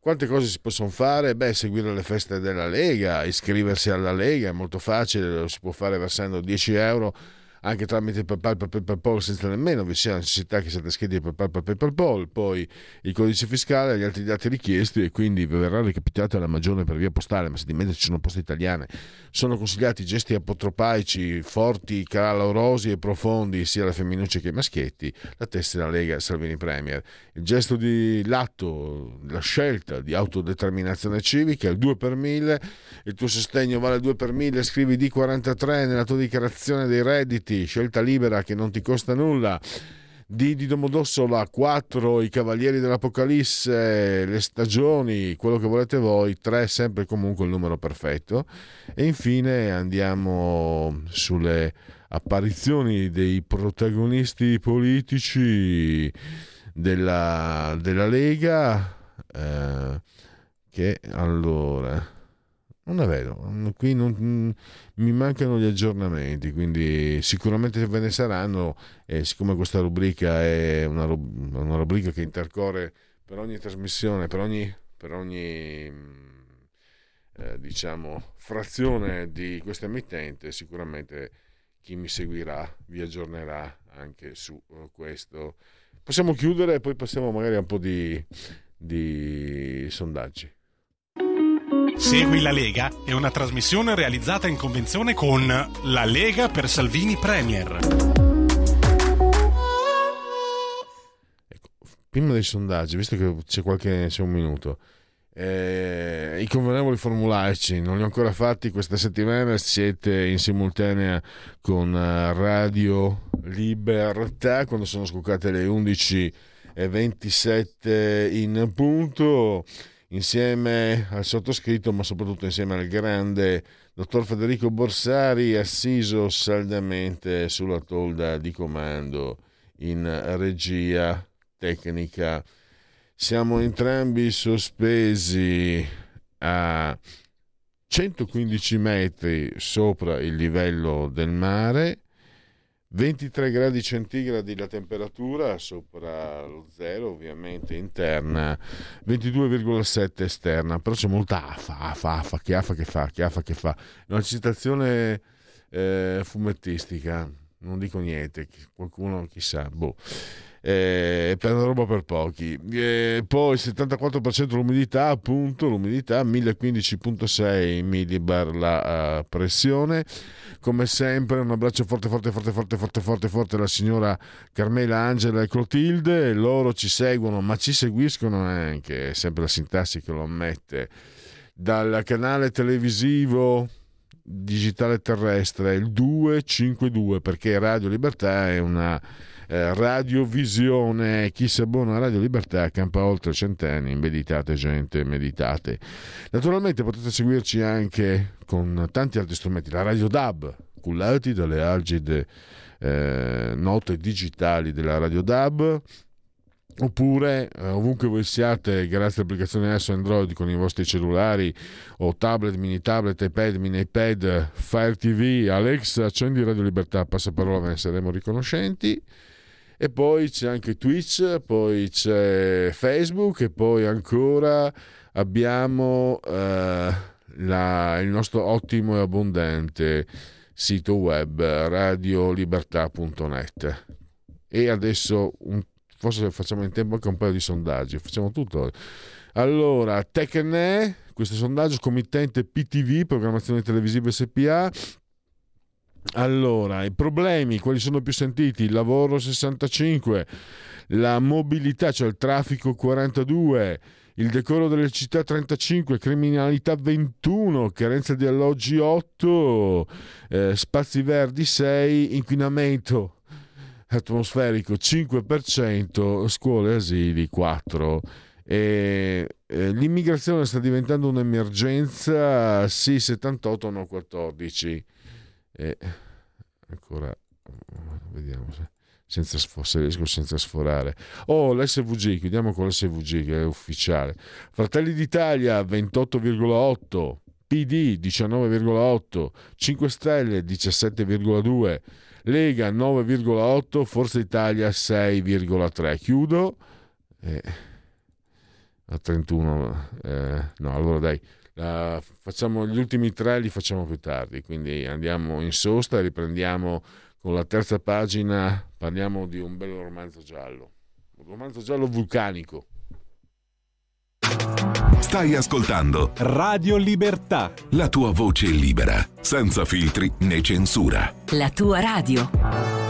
Speaker 1: Quante cose si possono fare? Beh, seguire le feste della Lega, iscriversi alla Lega è molto facile, lo si può fare versando 10 euro anche tramite PayPal, PayPal, PayPal senza nemmeno vi sia necessità che siate iscritti a PayPal, PayPal, poi il codice fiscale e gli altri dati richiesti e quindi vi verrà recapitata la magione per via postale, ma se di ci sono poste italiane. Sono consigliati gesti apotropaici forti, calorosi e profondi sia alle femminucce che ai maschietti, la tessera Lega Salvini Premier. Il gesto di l'atto, la scelta di autodeterminazione civica, il 2 per 1000, il tuo sostegno vale 2 per 1000, scrivi D43 nella tua dichiarazione dei redditi Uniti, scelta libera che non ti costa nulla. Di, di Domodossola 4 i Cavalieri dell'Apocalisse le stagioni quello che volete voi 3 sempre comunque il numero perfetto e infine andiamo sulle apparizioni dei protagonisti politici della, della Lega eh, che allora non è vero, qui non, mi mancano gli aggiornamenti, quindi sicuramente ve ne saranno e siccome questa rubrica è una, una rubrica che intercorre per ogni trasmissione, per ogni, per ogni eh, diciamo, frazione di questa emittente, sicuramente chi mi seguirà vi aggiornerà anche su uh, questo. Possiamo chiudere e poi passiamo magari a un po' di, di sondaggi.
Speaker 5: Segui la Lega è una trasmissione realizzata in convenzione con La Lega per Salvini Premier.
Speaker 1: Ecco, prima dei sondaggi, visto che c'è qualche c'è un minuto, eh, i convenevoli formulaici non li ho ancora fatti questa settimana, siete in simultanea con eh, Radio Libertà quando sono scoccate le 11.27 in punto insieme al sottoscritto, ma soprattutto insieme al grande dottor Federico Borsari, assiso saldamente sulla tolda di comando in regia tecnica. Siamo entrambi sospesi a 115 metri sopra il livello del mare 23 gradi centigradi la temperatura sopra lo zero ovviamente interna 22,7 esterna però c'è molta afa afa afa che afa che fa che afa che fa. Una citazione eh, fumettistica non dico niente qualcuno chissà boh eh, per roba per pochi. Eh, poi 74% l'umidità, appunto, l'umidità 1015.6 millibar la uh, pressione. Come sempre un abbraccio forte forte forte forte forte forte forte alla signora Carmela Angela e Clotilde, loro ci seguono ma ci seguiscono anche, sempre la sintassi che lo ammette, dal canale televisivo digitale terrestre il 252 perché Radio Libertà è una eh, radiovisione. Chi si abbona a Radio Libertà campa oltre centenni. Meditate, gente, meditate. Naturalmente potete seguirci anche con tanti altri strumenti. La Radio DAB, cullati dalle algide eh, note digitali della Radio DAB oppure eh, ovunque voi siate grazie all'applicazione S Android con i vostri cellulari o tablet, mini tablet, iPad, mini iPad, Fire TV, Alexa, accendi Radio Libertà, passaparola, ve ne saremo riconoscenti e poi c'è anche Twitch, poi c'è Facebook e poi ancora abbiamo eh, la, il nostro ottimo e abbondante sito web radiolibertà.net e adesso un, forse facciamo in tempo anche un paio di sondaggi facciamo tutto. Allora Tecne questo sondaggio committente PTV programmazione televisiva SPA allora, i problemi, quali sono più sentiti? Il lavoro 65, la mobilità, cioè il traffico 42, il decoro delle città 35, criminalità 21, carenza di alloggi 8, eh, spazi verdi 6, inquinamento atmosferico 5%, scuole e asili 4%. E, eh, l'immigrazione sta diventando un'emergenza, sì 78 no 14. E, ancora, vediamo se senza, se riesco senza sforare. Oh, l'SVG, chiudiamo con l'SVG che è ufficiale. Fratelli d'Italia 28,8, PD 19,8, 5 Stelle 17,2, Lega 9,8, Forza Italia 6,3. Chiudo. Eh, a 31, eh, no, allora dai. Uh, facciamo gli ultimi tre li facciamo più tardi quindi andiamo in sosta e riprendiamo con la terza pagina parliamo di un bel romanzo giallo, un romanzo giallo vulcanico.
Speaker 6: Stai ascoltando
Speaker 5: Radio Libertà.
Speaker 6: La tua voce libera, senza filtri né censura.
Speaker 7: La tua radio.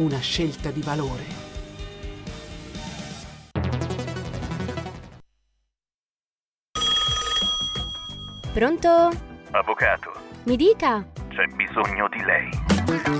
Speaker 8: una scelta di valore.
Speaker 9: Pronto?
Speaker 3: Avvocato.
Speaker 9: Mi dica.
Speaker 3: C'è bisogno di lei.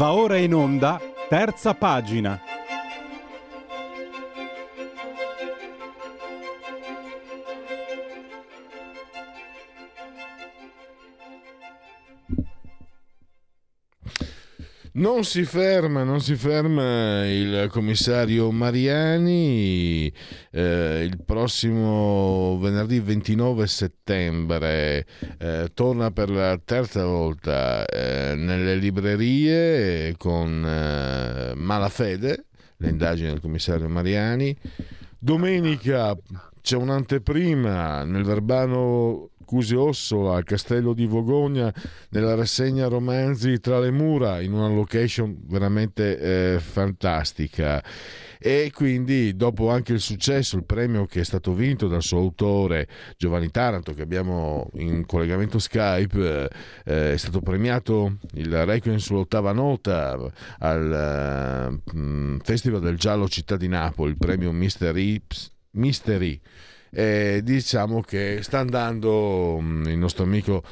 Speaker 5: Va ora in onda, terza pagina.
Speaker 1: Non si ferma, non si ferma il commissario Mariani. Eh, il prossimo venerdì 29 settembre eh, torna per la terza volta eh, nelle librerie con eh, Malafede, le indagini del commissario Mariani. Domenica c'è un'anteprima nel Verbano Cusi Ossola al Castello di Vogogna nella rassegna romanzi tra le mura in una location veramente eh, fantastica. E quindi dopo anche il successo, il premio che è stato vinto dal suo autore Giovanni Taranto che abbiamo in collegamento Skype, eh, è stato premiato il Requiem sull'ottava nota al eh, Festival del Giallo Città di Napoli, il premio Mister I eh, diciamo che sta andando mh, il nostro amico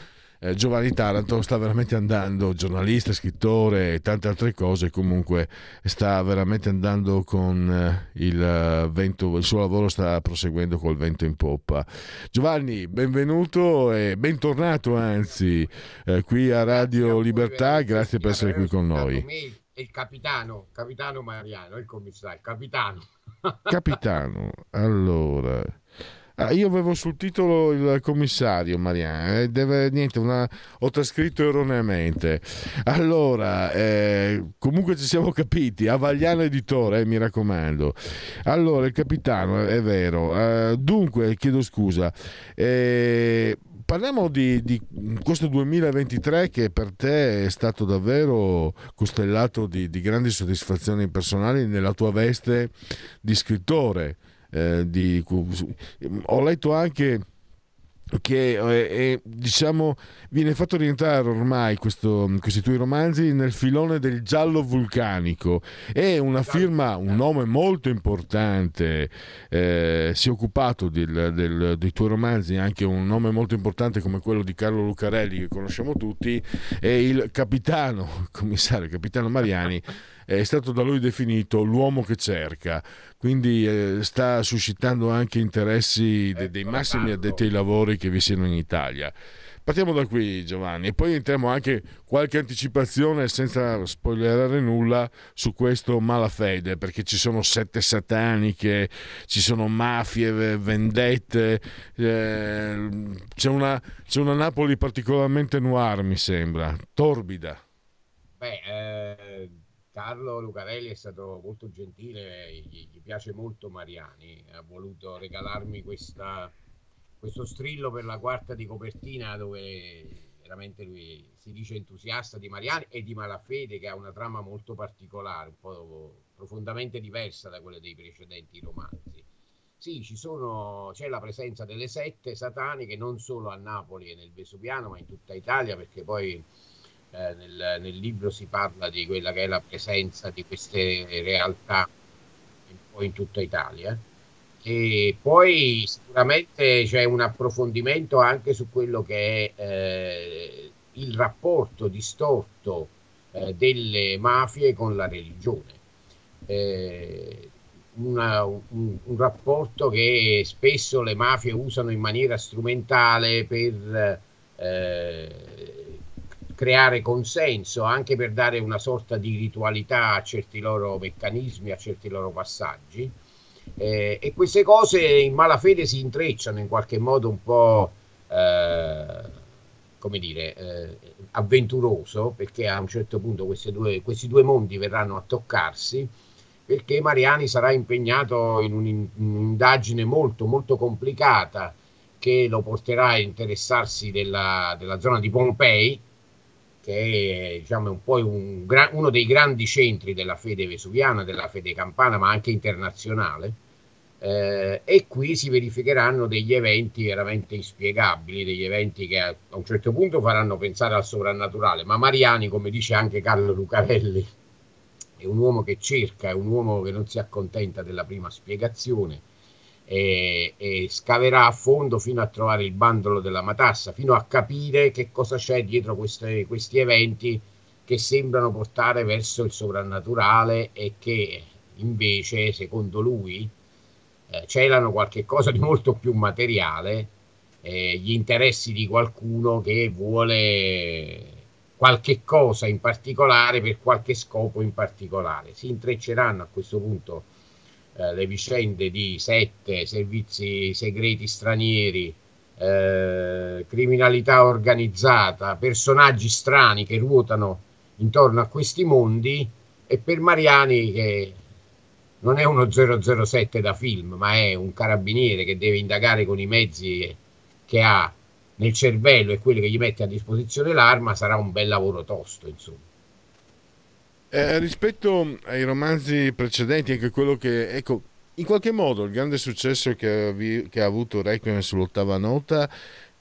Speaker 1: eh, Giovanni Taranto sta veramente andando, giornalista, scrittore e tante altre cose, comunque sta veramente andando con eh, il vento, il suo lavoro sta proseguendo col vento in poppa. Giovanni, benvenuto e bentornato anzi eh, qui a Radio Libertà, grazie per essere qui con noi.
Speaker 10: Il capitano, capitano Mariano, il commissario, capitano.
Speaker 1: Capitano, allora... Ah, io avevo sul titolo il commissario Mariano, eh, deve, niente, una, ho trascritto erroneamente. Allora, eh, comunque ci siamo capiti, Avagliano Editore, eh, mi raccomando. Allora, il capitano, è vero. Eh, dunque, chiedo scusa. Eh, parliamo di, di, questo 2023 che per te è stato davvero costellato di, di grandi soddisfazioni personali nella tua veste di scrittore. Eh, di, ho letto anche che eh, eh, diciamo viene fatto rientrare ormai questo, questi tuoi romanzi nel filone del giallo vulcanico. È una firma un nome molto importante eh, si è occupato del, del, dei tuoi romanzi anche un nome molto importante come quello di Carlo Lucarelli che conosciamo tutti è il capitano commissario capitano Mariani è stato da lui definito l'uomo che cerca, quindi eh, sta suscitando anche interessi de- dei massimi addetti ai lavori che vi siano in Italia. Partiamo da qui Giovanni e poi entriamo anche qualche anticipazione senza spoilerare nulla su questo malafede perché ci sono sette sataniche, ci sono mafie, vendette, eh, c'è, una, c'è una Napoli particolarmente noir mi sembra, torbida.
Speaker 10: Beh, eh, Carlo Lucarelli è stato molto gentile, gli, gli piace molto Mariani, ha voluto regalarmi questa, questo strillo per la quarta di copertina dove veramente lui si dice entusiasta di Mariani e di Malafede che ha una trama molto particolare, un po' profondamente diversa da quelle dei precedenti romanzi. Sì, sono, c'è la presenza delle sette sataniche non solo a Napoli e nel Vesuviano, ma in tutta Italia, perché poi eh, nel, nel, libro si parla di quella che è la presenza di queste realtà un po' in tutta Italia. E poi sicuramente c'è un approfondimento anche su quello che è eh, il rapporto distorto eh, delle mafie con la religione. Eh, una, un, un, rapporto che spesso le mafie usano in maniera strumentale per eh, creare consenso, anche per dare una sorta di ritualità a certi loro meccanismi, a certi loro passaggi. Eh, e queste cose in malafede si intrecciano in qualche modo un po', eh, come dire, eh, avventuroso, perché a un certo punto due, questi due mondi verranno a toccarsi, perché Mariani sarà impegnato in un'indagine molto, molto complicata che lo porterà a interessarsi della, della zona di Pompei, che è diciamo, un po' un uno dei grandi centri della fede vesuviana, della fede campana, ma anche internazionale. Eh, e qui si verificheranno degli eventi veramente inspiegabili, degli eventi che a un certo punto faranno pensare al sovrannaturale, ma Mariani, come dice anche Carlo Lucarelli, è un uomo che cerca, è un uomo che non si accontenta della prima spiegazione e, e, scaverà a fondo fino a trovare il bandolo della matassa, fino a capire che cosa c'è dietro queste, questi eventi che sembrano portare verso il sovrannaturale e che invece, secondo lui, eh, celano qualche cosa di molto più materiale, eh, gli interessi di qualcuno che vuole qualche cosa in particolare per qualche scopo in particolare. Si intrecceranno a questo punto eh, le vicende di sette servizi segreti stranieri, eh, criminalità organizzata, personaggi strani che ruotano intorno a questi mondi e per Mariani che non è uno 007 da film, ma è un carabiniere che deve indagare con i mezzi che ha nel cervello e quelli che gli mette a disposizione l'arma, sarà un bel lavoro tosto, insomma.
Speaker 1: Eh, rispetto ai romanzi precedenti, anche quello che, ecco, in qualche modo il grande successo che, vi- che ha avuto Requiem sull'ottava nota,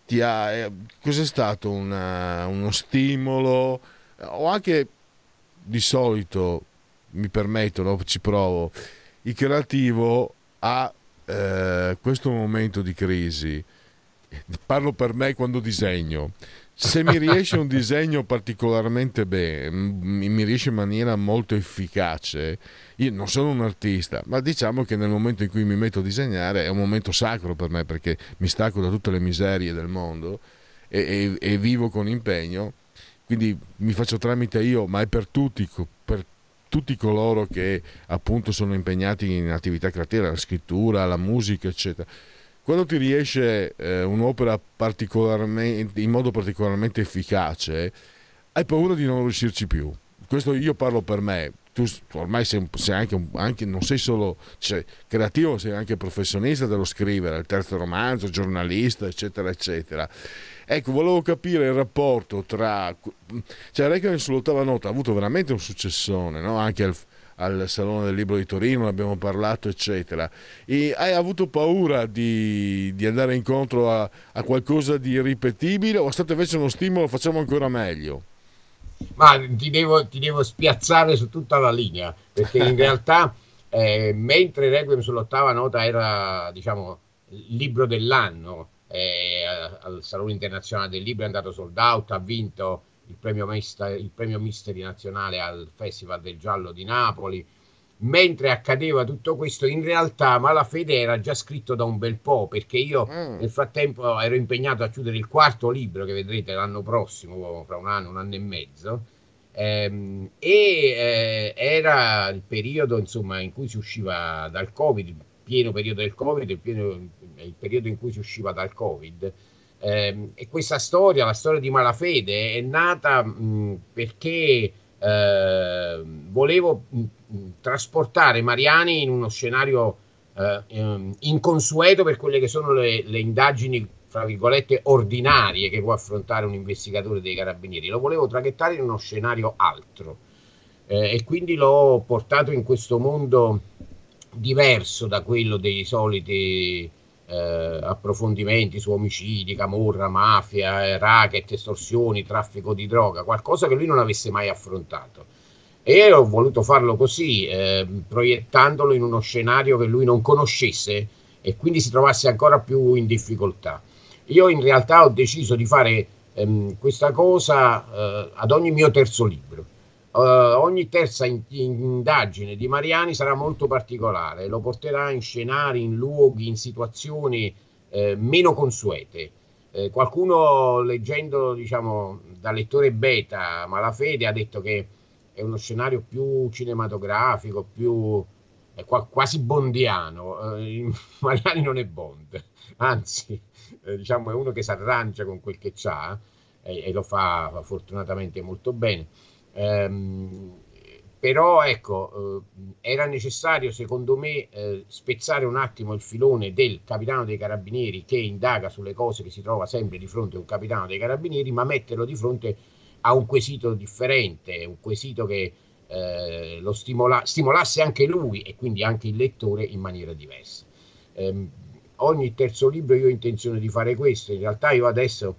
Speaker 1: ti ha, eh, cos'è stato? Una- uno stimolo? O anche di solito, mi permetto, no, ci provo, il creativo ha eh, questo momento di crisi, parlo per me quando disegno. Se mi riesce un disegno particolarmente bene, mi riesce in maniera molto efficace, io non sono un artista, ma diciamo che nel momento in cui mi metto a disegnare è un momento sacro per me perché mi stacco da tutte le miserie del mondo e, e- e vivo con impegno, quindi mi faccio tramite io, ma è per tutti, per tutti coloro che appunto sono impegnati in attività creative, la scrittura, la musica, eccetera quando ti riesce eh, un'opera in modo particolarmente efficace, hai paura di non riuscirci più. Questo io parlo per me. Tu ormai sei, sei anche, anche- non sei solo cioè, creativo, sei anche professionista dello scrivere, il terzo romanzo, giornalista, eccetera, eccetera. Ecco, volevo capire il rapporto tra... Cioè, Requiem sull'ottava nota ha avuto veramente un successone, no? Anche al, al Salone del Libro di Torino, abbiamo parlato, eccetera. E hai avuto paura di, di andare incontro a, a qualcosa di irripetibile o è stato invece uno stimolo, facciamo ancora meglio?
Speaker 10: Ma ti devo, ti devo spiazzare su tutta la linea, perché in realtà eh, mentre Requiem sull'ottava nota era, diciamo, il libro dell'anno, eh, al Salone Internazionale del Libro è andato sold out, ha vinto il premio, Mista- il premio Misteri Nazionale al Festival del Giallo di Napoli. Mentre accadeva tutto questo, in realtà Malafede era già scritto da un bel po', perché io nel frattempo ero impegnato a chiudere il quarto libro che vedrete l'anno prossimo, fra un anno, un anno e mezzo. Ehm, e eh, era il periodo insomma in cui si usciva dal covid il pieno periodo del covid il, pieno- il periodo in cui si usciva dal covid Ehm, e questa storia la storia di Malafede è nata mh, perché eh, volevo mh, trasportare Mariani in uno scenario eh, ehm, inconsueto per quelle che sono le, le indagini fra virgolette ordinarie che può affrontare un investigatore dei carabinieri. Lo volevo traghettare in uno scenario altro eh, e quindi l'ho portato in questo mondo diverso da quello dei soliti eh, approfondimenti su omicidi, camorra, mafia, eh, racket, estorsioni, traffico di droga, qualcosa che lui non avesse mai affrontato. E ho voluto farlo così, eh, proiettandolo in uno scenario che lui non conoscesse e quindi si trovasse ancora più in difficoltà. Io in realtà ho deciso di fare ehm, questa cosa eh, ad ogni mio terzo libro. Eh, ogni terza in- indagine di Mariani sarà molto particolare, lo porterà in scenari, in luoghi, in situazioni eh, meno consuete. Eh, qualcuno leggendo, diciamo, da lettore beta Malafede ha detto che è uno scenario più cinematografico, più quasi bondiano. Eh, Mariani non è Bond, anzi, eh, diciamo, è uno che si arrangia con quel che ha e, e lo fa fortunatamente molto bene. Ehm, però ecco, eh, era necessario secondo me eh, spezzare un attimo il filone del capitano dei carabinieri che indaga sulle cose che si trova sempre di fronte a un capitano dei carabinieri, ma metterlo di fronte a un quesito differente, un quesito che eh, lo stimola- stimolasse anche lui e quindi anche il lettore in maniera diversa. Ehm, ogni terzo libro io ho intenzione di fare questo, in realtà io adesso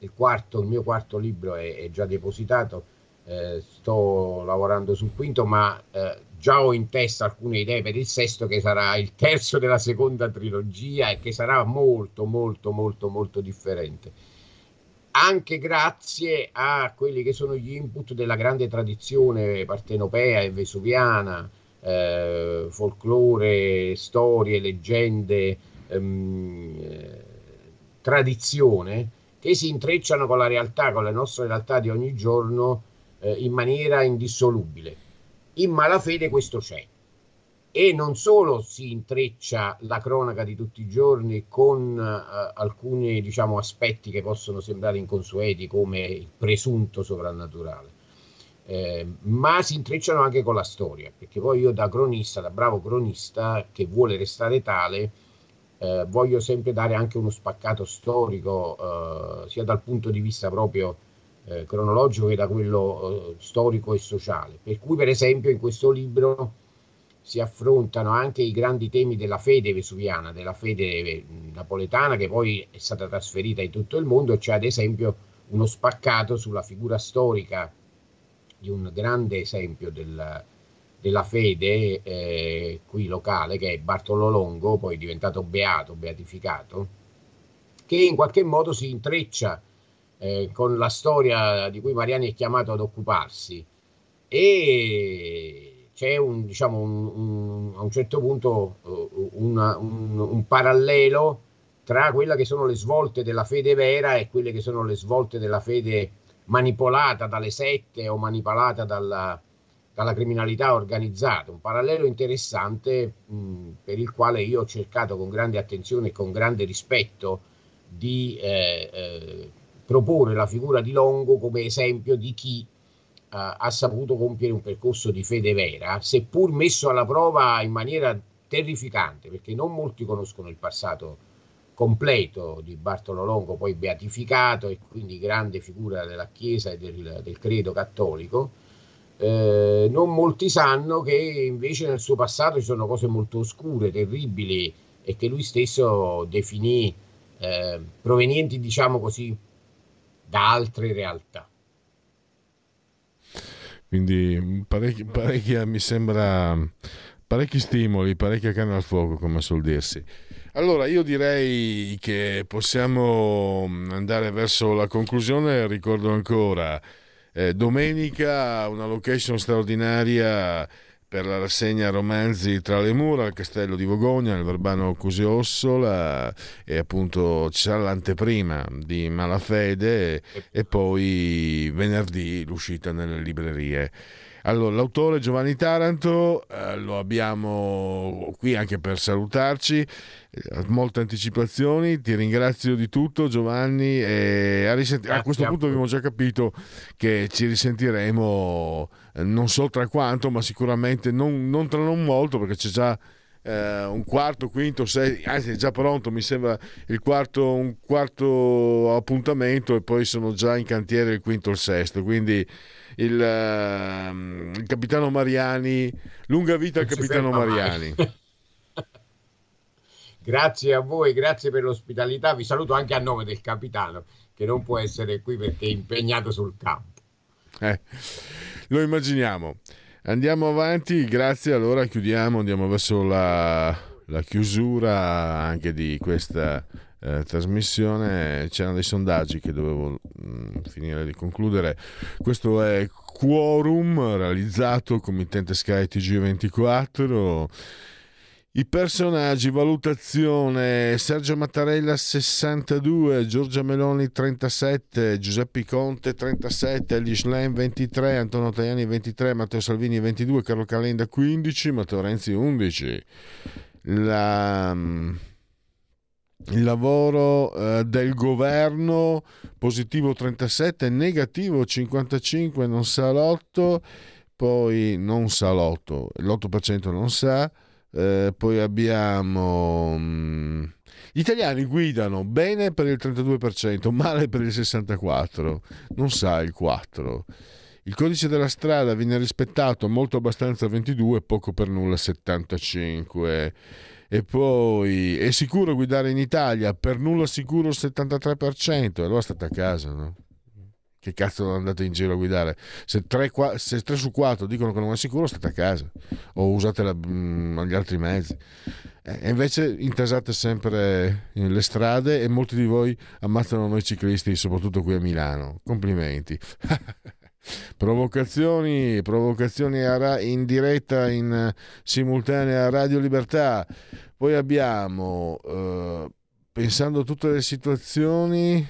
Speaker 10: il quarto, il mio quarto libro è, è già depositato, eh, sto lavorando sul quinto, ma eh, già ho in testa alcune idee per il sesto che sarà il terzo della seconda trilogia e che sarà molto molto molto molto differente. anche grazie a quelli che sono gli input della grande tradizione partenopea e vesuviana, eh, folklore, storie, leggende, ehm, eh, tradizione, che si intrecciano con la realtà, con le nostre realtà di ogni giorno eh, in maniera indissolubile. In malafede questo c'è e non solo si intreccia la cronaca di tutti i giorni con eh, alcuni diciamo, aspetti che possono sembrare inconsueti come il presunto sovrannaturale, eh, ma si intrecciano anche con la storia, perché poi io da cronista, da bravo cronista che vuole restare tale, eh, voglio sempre dare anche uno spaccato storico, eh, sia dal punto di vista proprio eh, cronologico che da quello eh, storico e sociale. Per cui, per esempio, in questo libro si affrontano anche i grandi temi della fede vesuviana, della fede napoletana che poi è stata trasferita in tutto il mondo e c'è ad esempio uno spaccato sulla figura storica di un grande esempio del, della fede eh, qui locale che è Bartolo Longo, poi diventato beato, beatificato, che in qualche modo si intreccia eh, con la storia di cui Mariani è chiamato ad occuparsi e c'è un, diciamo, un, un, a un certo punto uh, una, un, un, parallelo tra quelle che sono le svolte della fede vera e quelle che sono le svolte della fede manipolata dalle sette o manipolata dalla, dalla criminalità organizzata. Un parallelo interessante mh, per il quale io ho cercato con grande attenzione e con grande rispetto di eh, eh, proporre la figura di Longo come esempio di chi ha saputo compiere un percorso di fede vera, seppur messo alla prova in maniera terrificante, perché non molti conoscono il passato completo di Bartolo Longo, poi beatificato e quindi grande figura della Chiesa e del, del credo cattolico. Eh, non molti sanno che invece nel suo passato ci sono cose molto oscure, terribili e che lui stesso definì eh, provenienti, diciamo così, da altre realtà.
Speaker 1: Quindi parecchi, parecchi, mi sembra parecchi stimoli, parecchia canna al fuoco, come suol dirsi. Allora, io direi che possiamo andare verso la conclusione. Ricordo ancora, eh, domenica una location straordinaria per la rassegna romanzi tra le mura al castello di Vogogna, nel Verbano Cusiossola e appunto ci sarà l'anteprima di Malafede e, poi venerdì l'uscita nelle librerie. Allora, l'autore Giovanni Taranto eh, lo abbiamo qui anche per salutarci, eh, molte anticipazioni, ti ringrazio di tutto Giovanni e a, risent- a questo punto abbiamo già capito che ci risentiremo non so tra quanto, ma sicuramente non, non tra non molto perché c'è già eh, un quarto, quinto, sei, anzi è già pronto, mi sembra il quarto, un quarto appuntamento e poi sono già in cantiere il quinto e il sesto, quindi il, uh, il capitano Mariani, lunga vita al capitano Mariani.
Speaker 10: grazie a voi, grazie per l'ospitalità, vi saluto anche a nome del capitano che non può essere qui perché è impegnato sul campo.
Speaker 1: Eh, lo immaginiamo. Andiamo avanti, grazie. Allora chiudiamo, andiamo verso la, la chiusura anche di questa eh, trasmissione. C'erano dei sondaggi che dovevo mh, mm, finire di concludere. Questo è Quorum, realizzato committente Sky TG24. I personaggi, valutazione, Sergio Mattarella 62, Giorgia Meloni 37, Giuseppe Conte 37, Elie Schlein 23, Antonio Tajani 23, Matteo Salvini 22, Carlo Calenda 15, Matteo Renzi 11. La, il lavoro eh, del governo positivo 37, negativo 55, non sa l'8, poi non sa l'8, l'8% non sa eh, poi abbiamo... Mm, gli italiani guidano bene per il 32%, male per il 64%, non sa il 4%. Il codice della strada viene rispettato molto abbastanza 22, poco per nulla 75. E poi è sicuro guidare in Italia? Per nulla sicuro il 73%. Allora state a casa, no? Che cazzo andate in giro a guidare? Se 3, se 3 su 4 dicono che non è sicuro, state a casa o usate la, mh, mm, gli altri mezzi. E invece intasate sempre le strade e molti di voi ammazzano noi ciclisti, soprattutto qui a Milano. Complimenti. provocazioni, provocazioni in diretta, in simultanea a Radio Libertà. Poi abbiamo, eh, pensando a tutte le situazioni,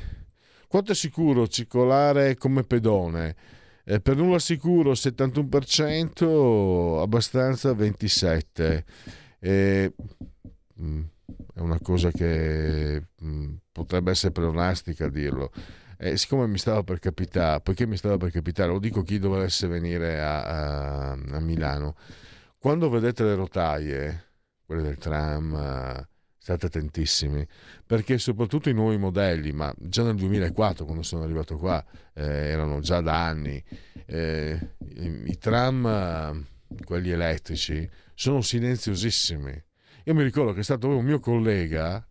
Speaker 1: quanto è sicuro circolare come pedone? Eh, per nulla sicuro 71%, abbastanza 27%. Eh, mm, è una cosa che mm, potrebbe essere pleonastica dirlo. Eh, siccome mi stava per capitare, poiché mi stava per capitare, lo dico chi dovesse venire a, a- a Milano, quando vedete le rotaie, quelle del tram, state attentissimi, perché soprattutto i nuovi modelli, ma già nel 2004 quando sono arrivato qua, eh, erano già da anni, eh, i, tram, quelli elettrici, sono silenziosissimi. Io mi ricordo che è stato un mio collega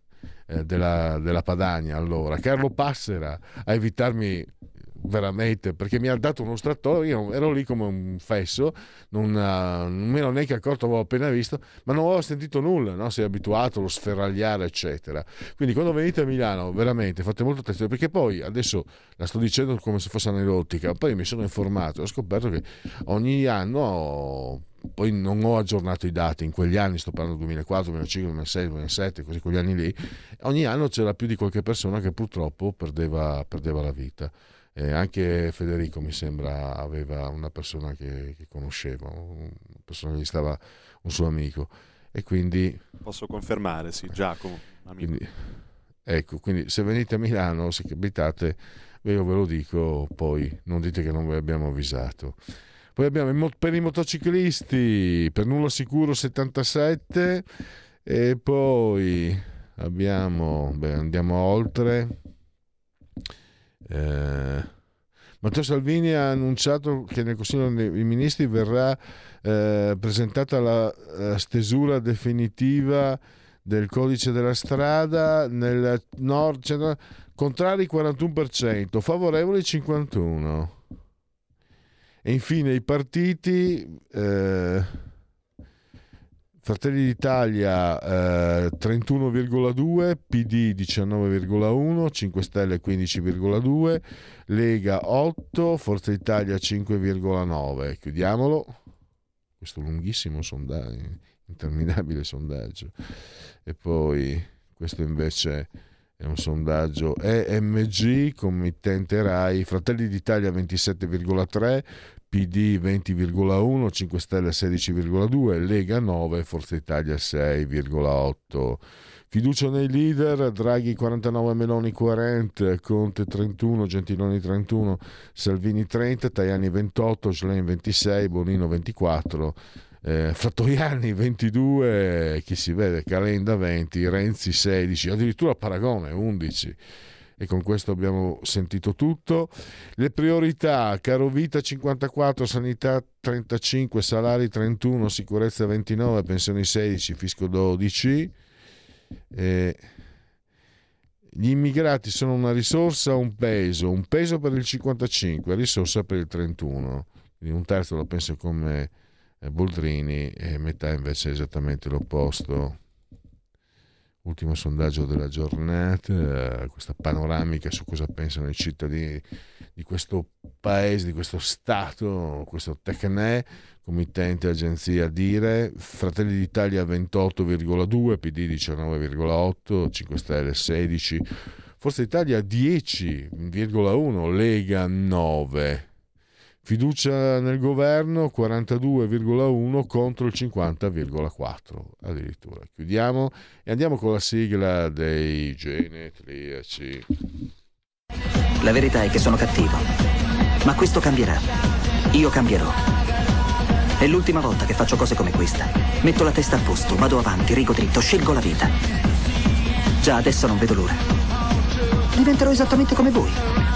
Speaker 1: eh, della, della Padania allora, Carlo Passera, a evitarmi veramente perché mi ha dato uno strattore io ero lì come un fesso non, eh, non mi ero neanche accorto avevo appena visto ma non avevo sentito nulla no? sei abituato allo sferragliare eccetera quindi quando venite a Milano veramente fate molto attenzione perché poi adesso la sto dicendo come se fosse aneddotica poi mi sono informato ho scoperto che ogni anno poi non ho aggiornato i dati in quegli anni, sto parlando 2004, 2005, 2006, 2007, così quegli anni lì, ogni anno c'era più di qualche persona che purtroppo perdeva, perdeva la vita. Eh, anche Federico mi sembra aveva una persona che, che conosceva, una persona che gli stava un suo amico e quindi...
Speaker 11: Posso confermare, sì, Giacomo, amico.
Speaker 1: Quindi, ecco, quindi se venite a Milano, se abitate, io ve lo dico, poi non dite che non vi abbiamo avvisato. Poi abbiamo per i motociclisti, per nulla sicuro 77 e poi abbiamo, beh, andiamo oltre. Eh, Matteo Salvini ha annunciato che nel Consiglio dei Ministri verrà eh, presentata la, la stesura definitiva del codice della strada nel nord, centro- contrari 41%, favorevoli 51%. E infine i partiti, eh, Fratelli d'Italia eh, 31,2, PD 19,1, 5 Stelle 15,2, Lega 8, Forza Italia 5,9. Chiudiamolo, questo lunghissimo sondaggio, interminabile sondaggio. E poi questo invece è un sondaggio EMG, committente RAI, Fratelli d'Italia 27,3, PD 20,1, 5 Stelle 16,2, Lega 9, Forza Italia 6,8. Fiducia nei leader, Draghi 49, Meloni 40, Conte 31, Gentiloni 31, Salvini 30, Tajani 28, Schlein 26, Bonino 24, eh, Fattoriani 22, chi si vede, Calenda 20, Renzi 16, addirittura Paragone 11 e con questo abbiamo sentito tutto. Le priorità, caro vita 54, sanità 35, salari 31, sicurezza 29, pensioni 16, fisco 12. Eh, gli immigrati sono una risorsa un peso? Un peso per il 55, risorsa per il 31. Quindi un terzo lo penso come eh, Boldrini e metà invece è esattamente l'opposto ultimo sondaggio della giornata, eh, questa panoramica su cosa pensano i cittadini di questo paese, di questo Stato, questo Tecnè, committente agenzia Dire, Fratelli d'Italia 28,2, PD 19,8, 5 Stelle 16, Forza Italia 10,1, Lega 9. Fiducia nel governo 42,1 contro il 50,4 addirittura. Chiudiamo e andiamo con la sigla dei genetriaci.
Speaker 12: La verità è che sono cattivo. Ma questo cambierà. Io cambierò. È l'ultima volta che faccio cose come questa. Metto la testa a posto, vado avanti, rigo dritto, scelgo la vita. Già adesso non vedo l'ora. Diventerò esattamente come voi.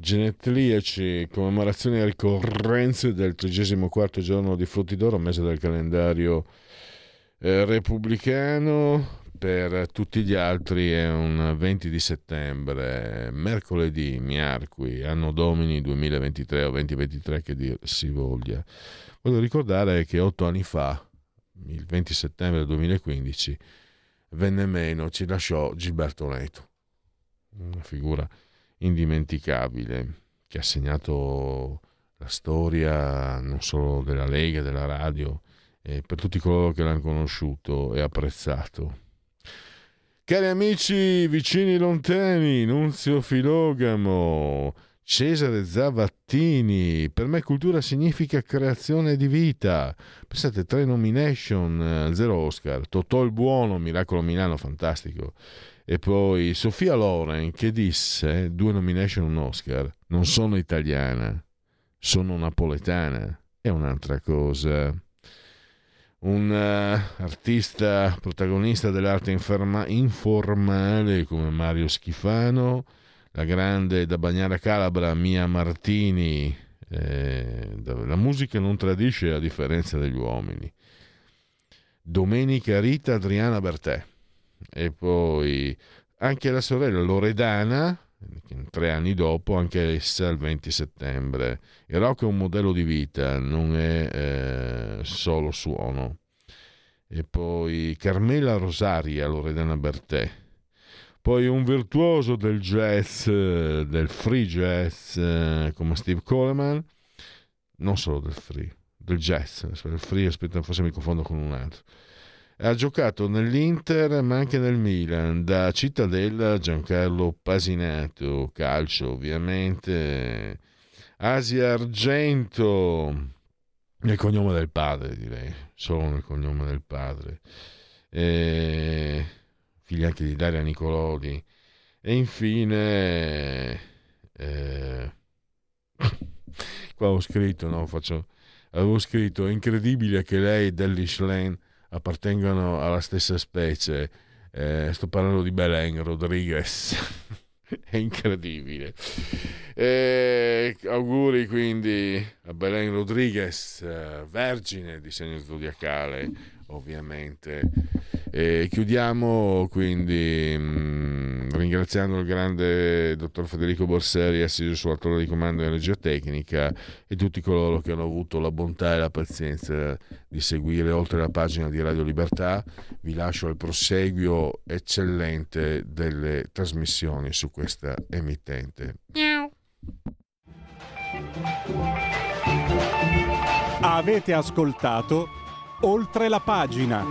Speaker 1: Genetriaci, commemorazioni e ricorrenze del 34 giorno di Frutti d'Oro, mese del calendario eh, repubblicano. Per tutti gli altri è un 20 di settembre, mercoledì, miarqui, anno domini 2023 o 2023 che dir si voglia. Voglio ricordare che otto anni fa, il 20 settembre 2015, venne meno, ci lasciò Gilberto Neto, una figura indimenticabile che ha segnato la storia non solo della Lega, della radio, e per tutti coloro che l'hanno conosciuto e apprezzato. Cari amici vicini lontani, Nunzio Filogamo, Cesare Zavattini, per me cultura significa creazione di vita. Pensate, tre nomination, eh, zero Oscar, Totò il Buono, Miracolo Milano, fantastico. E poi Sofia Loren che disse, due nomination, un Oscar, non sono italiana, sono napoletana, è un'altra cosa. Un uh, artista protagonista dell'arte inferma- informale come Mario Schifano, la grande da Bagnara Calabra Mia Martini, eh, la musica non tradisce a differenza degli uomini. Domenica Rita Adriana Bertè e poi anche la sorella Loredana, tre anni dopo, anche essa il 20 settembre. Il rock è un modello di vita, non è eh, solo suono. E poi Carmela Rosaria, Loredana Bertè. Poi un virtuoso del jazz, del free jazz, eh, come Steve Coleman, non solo del free, del jazz. Il free, aspetta, forse mi confondo con un altro. Ha giocato nell'Inter ma anche nel Milan, da Cittadella Giancarlo Pasinato, calcio ovviamente, Asia Argento, nel cognome del padre direi, solo nel cognome del padre, e, figli anche di Daria Nicolodi, e infine, eh, qua ho scritto, no, faccio, avevo scritto, è incredibile che lei Dellish Lane appartengono alla stessa specie. Eh, sto parlando di Belen Rodriguez. È incredibile. Eh, auguri quindi a Belen Rodriguez, eh, vergine di segno zodiacale, ovviamente. E chiudiamo quindi mh, ringraziando il grande dottor Federico Borseri, assiso sulla di comando energia tecnica, e tutti coloro che hanno avuto la bontà e la pazienza di seguire oltre la pagina di Radio Libertà. Vi lascio al proseguio eccellente delle trasmissioni su questa emittente.
Speaker 5: Avete ascoltato oltre la pagina.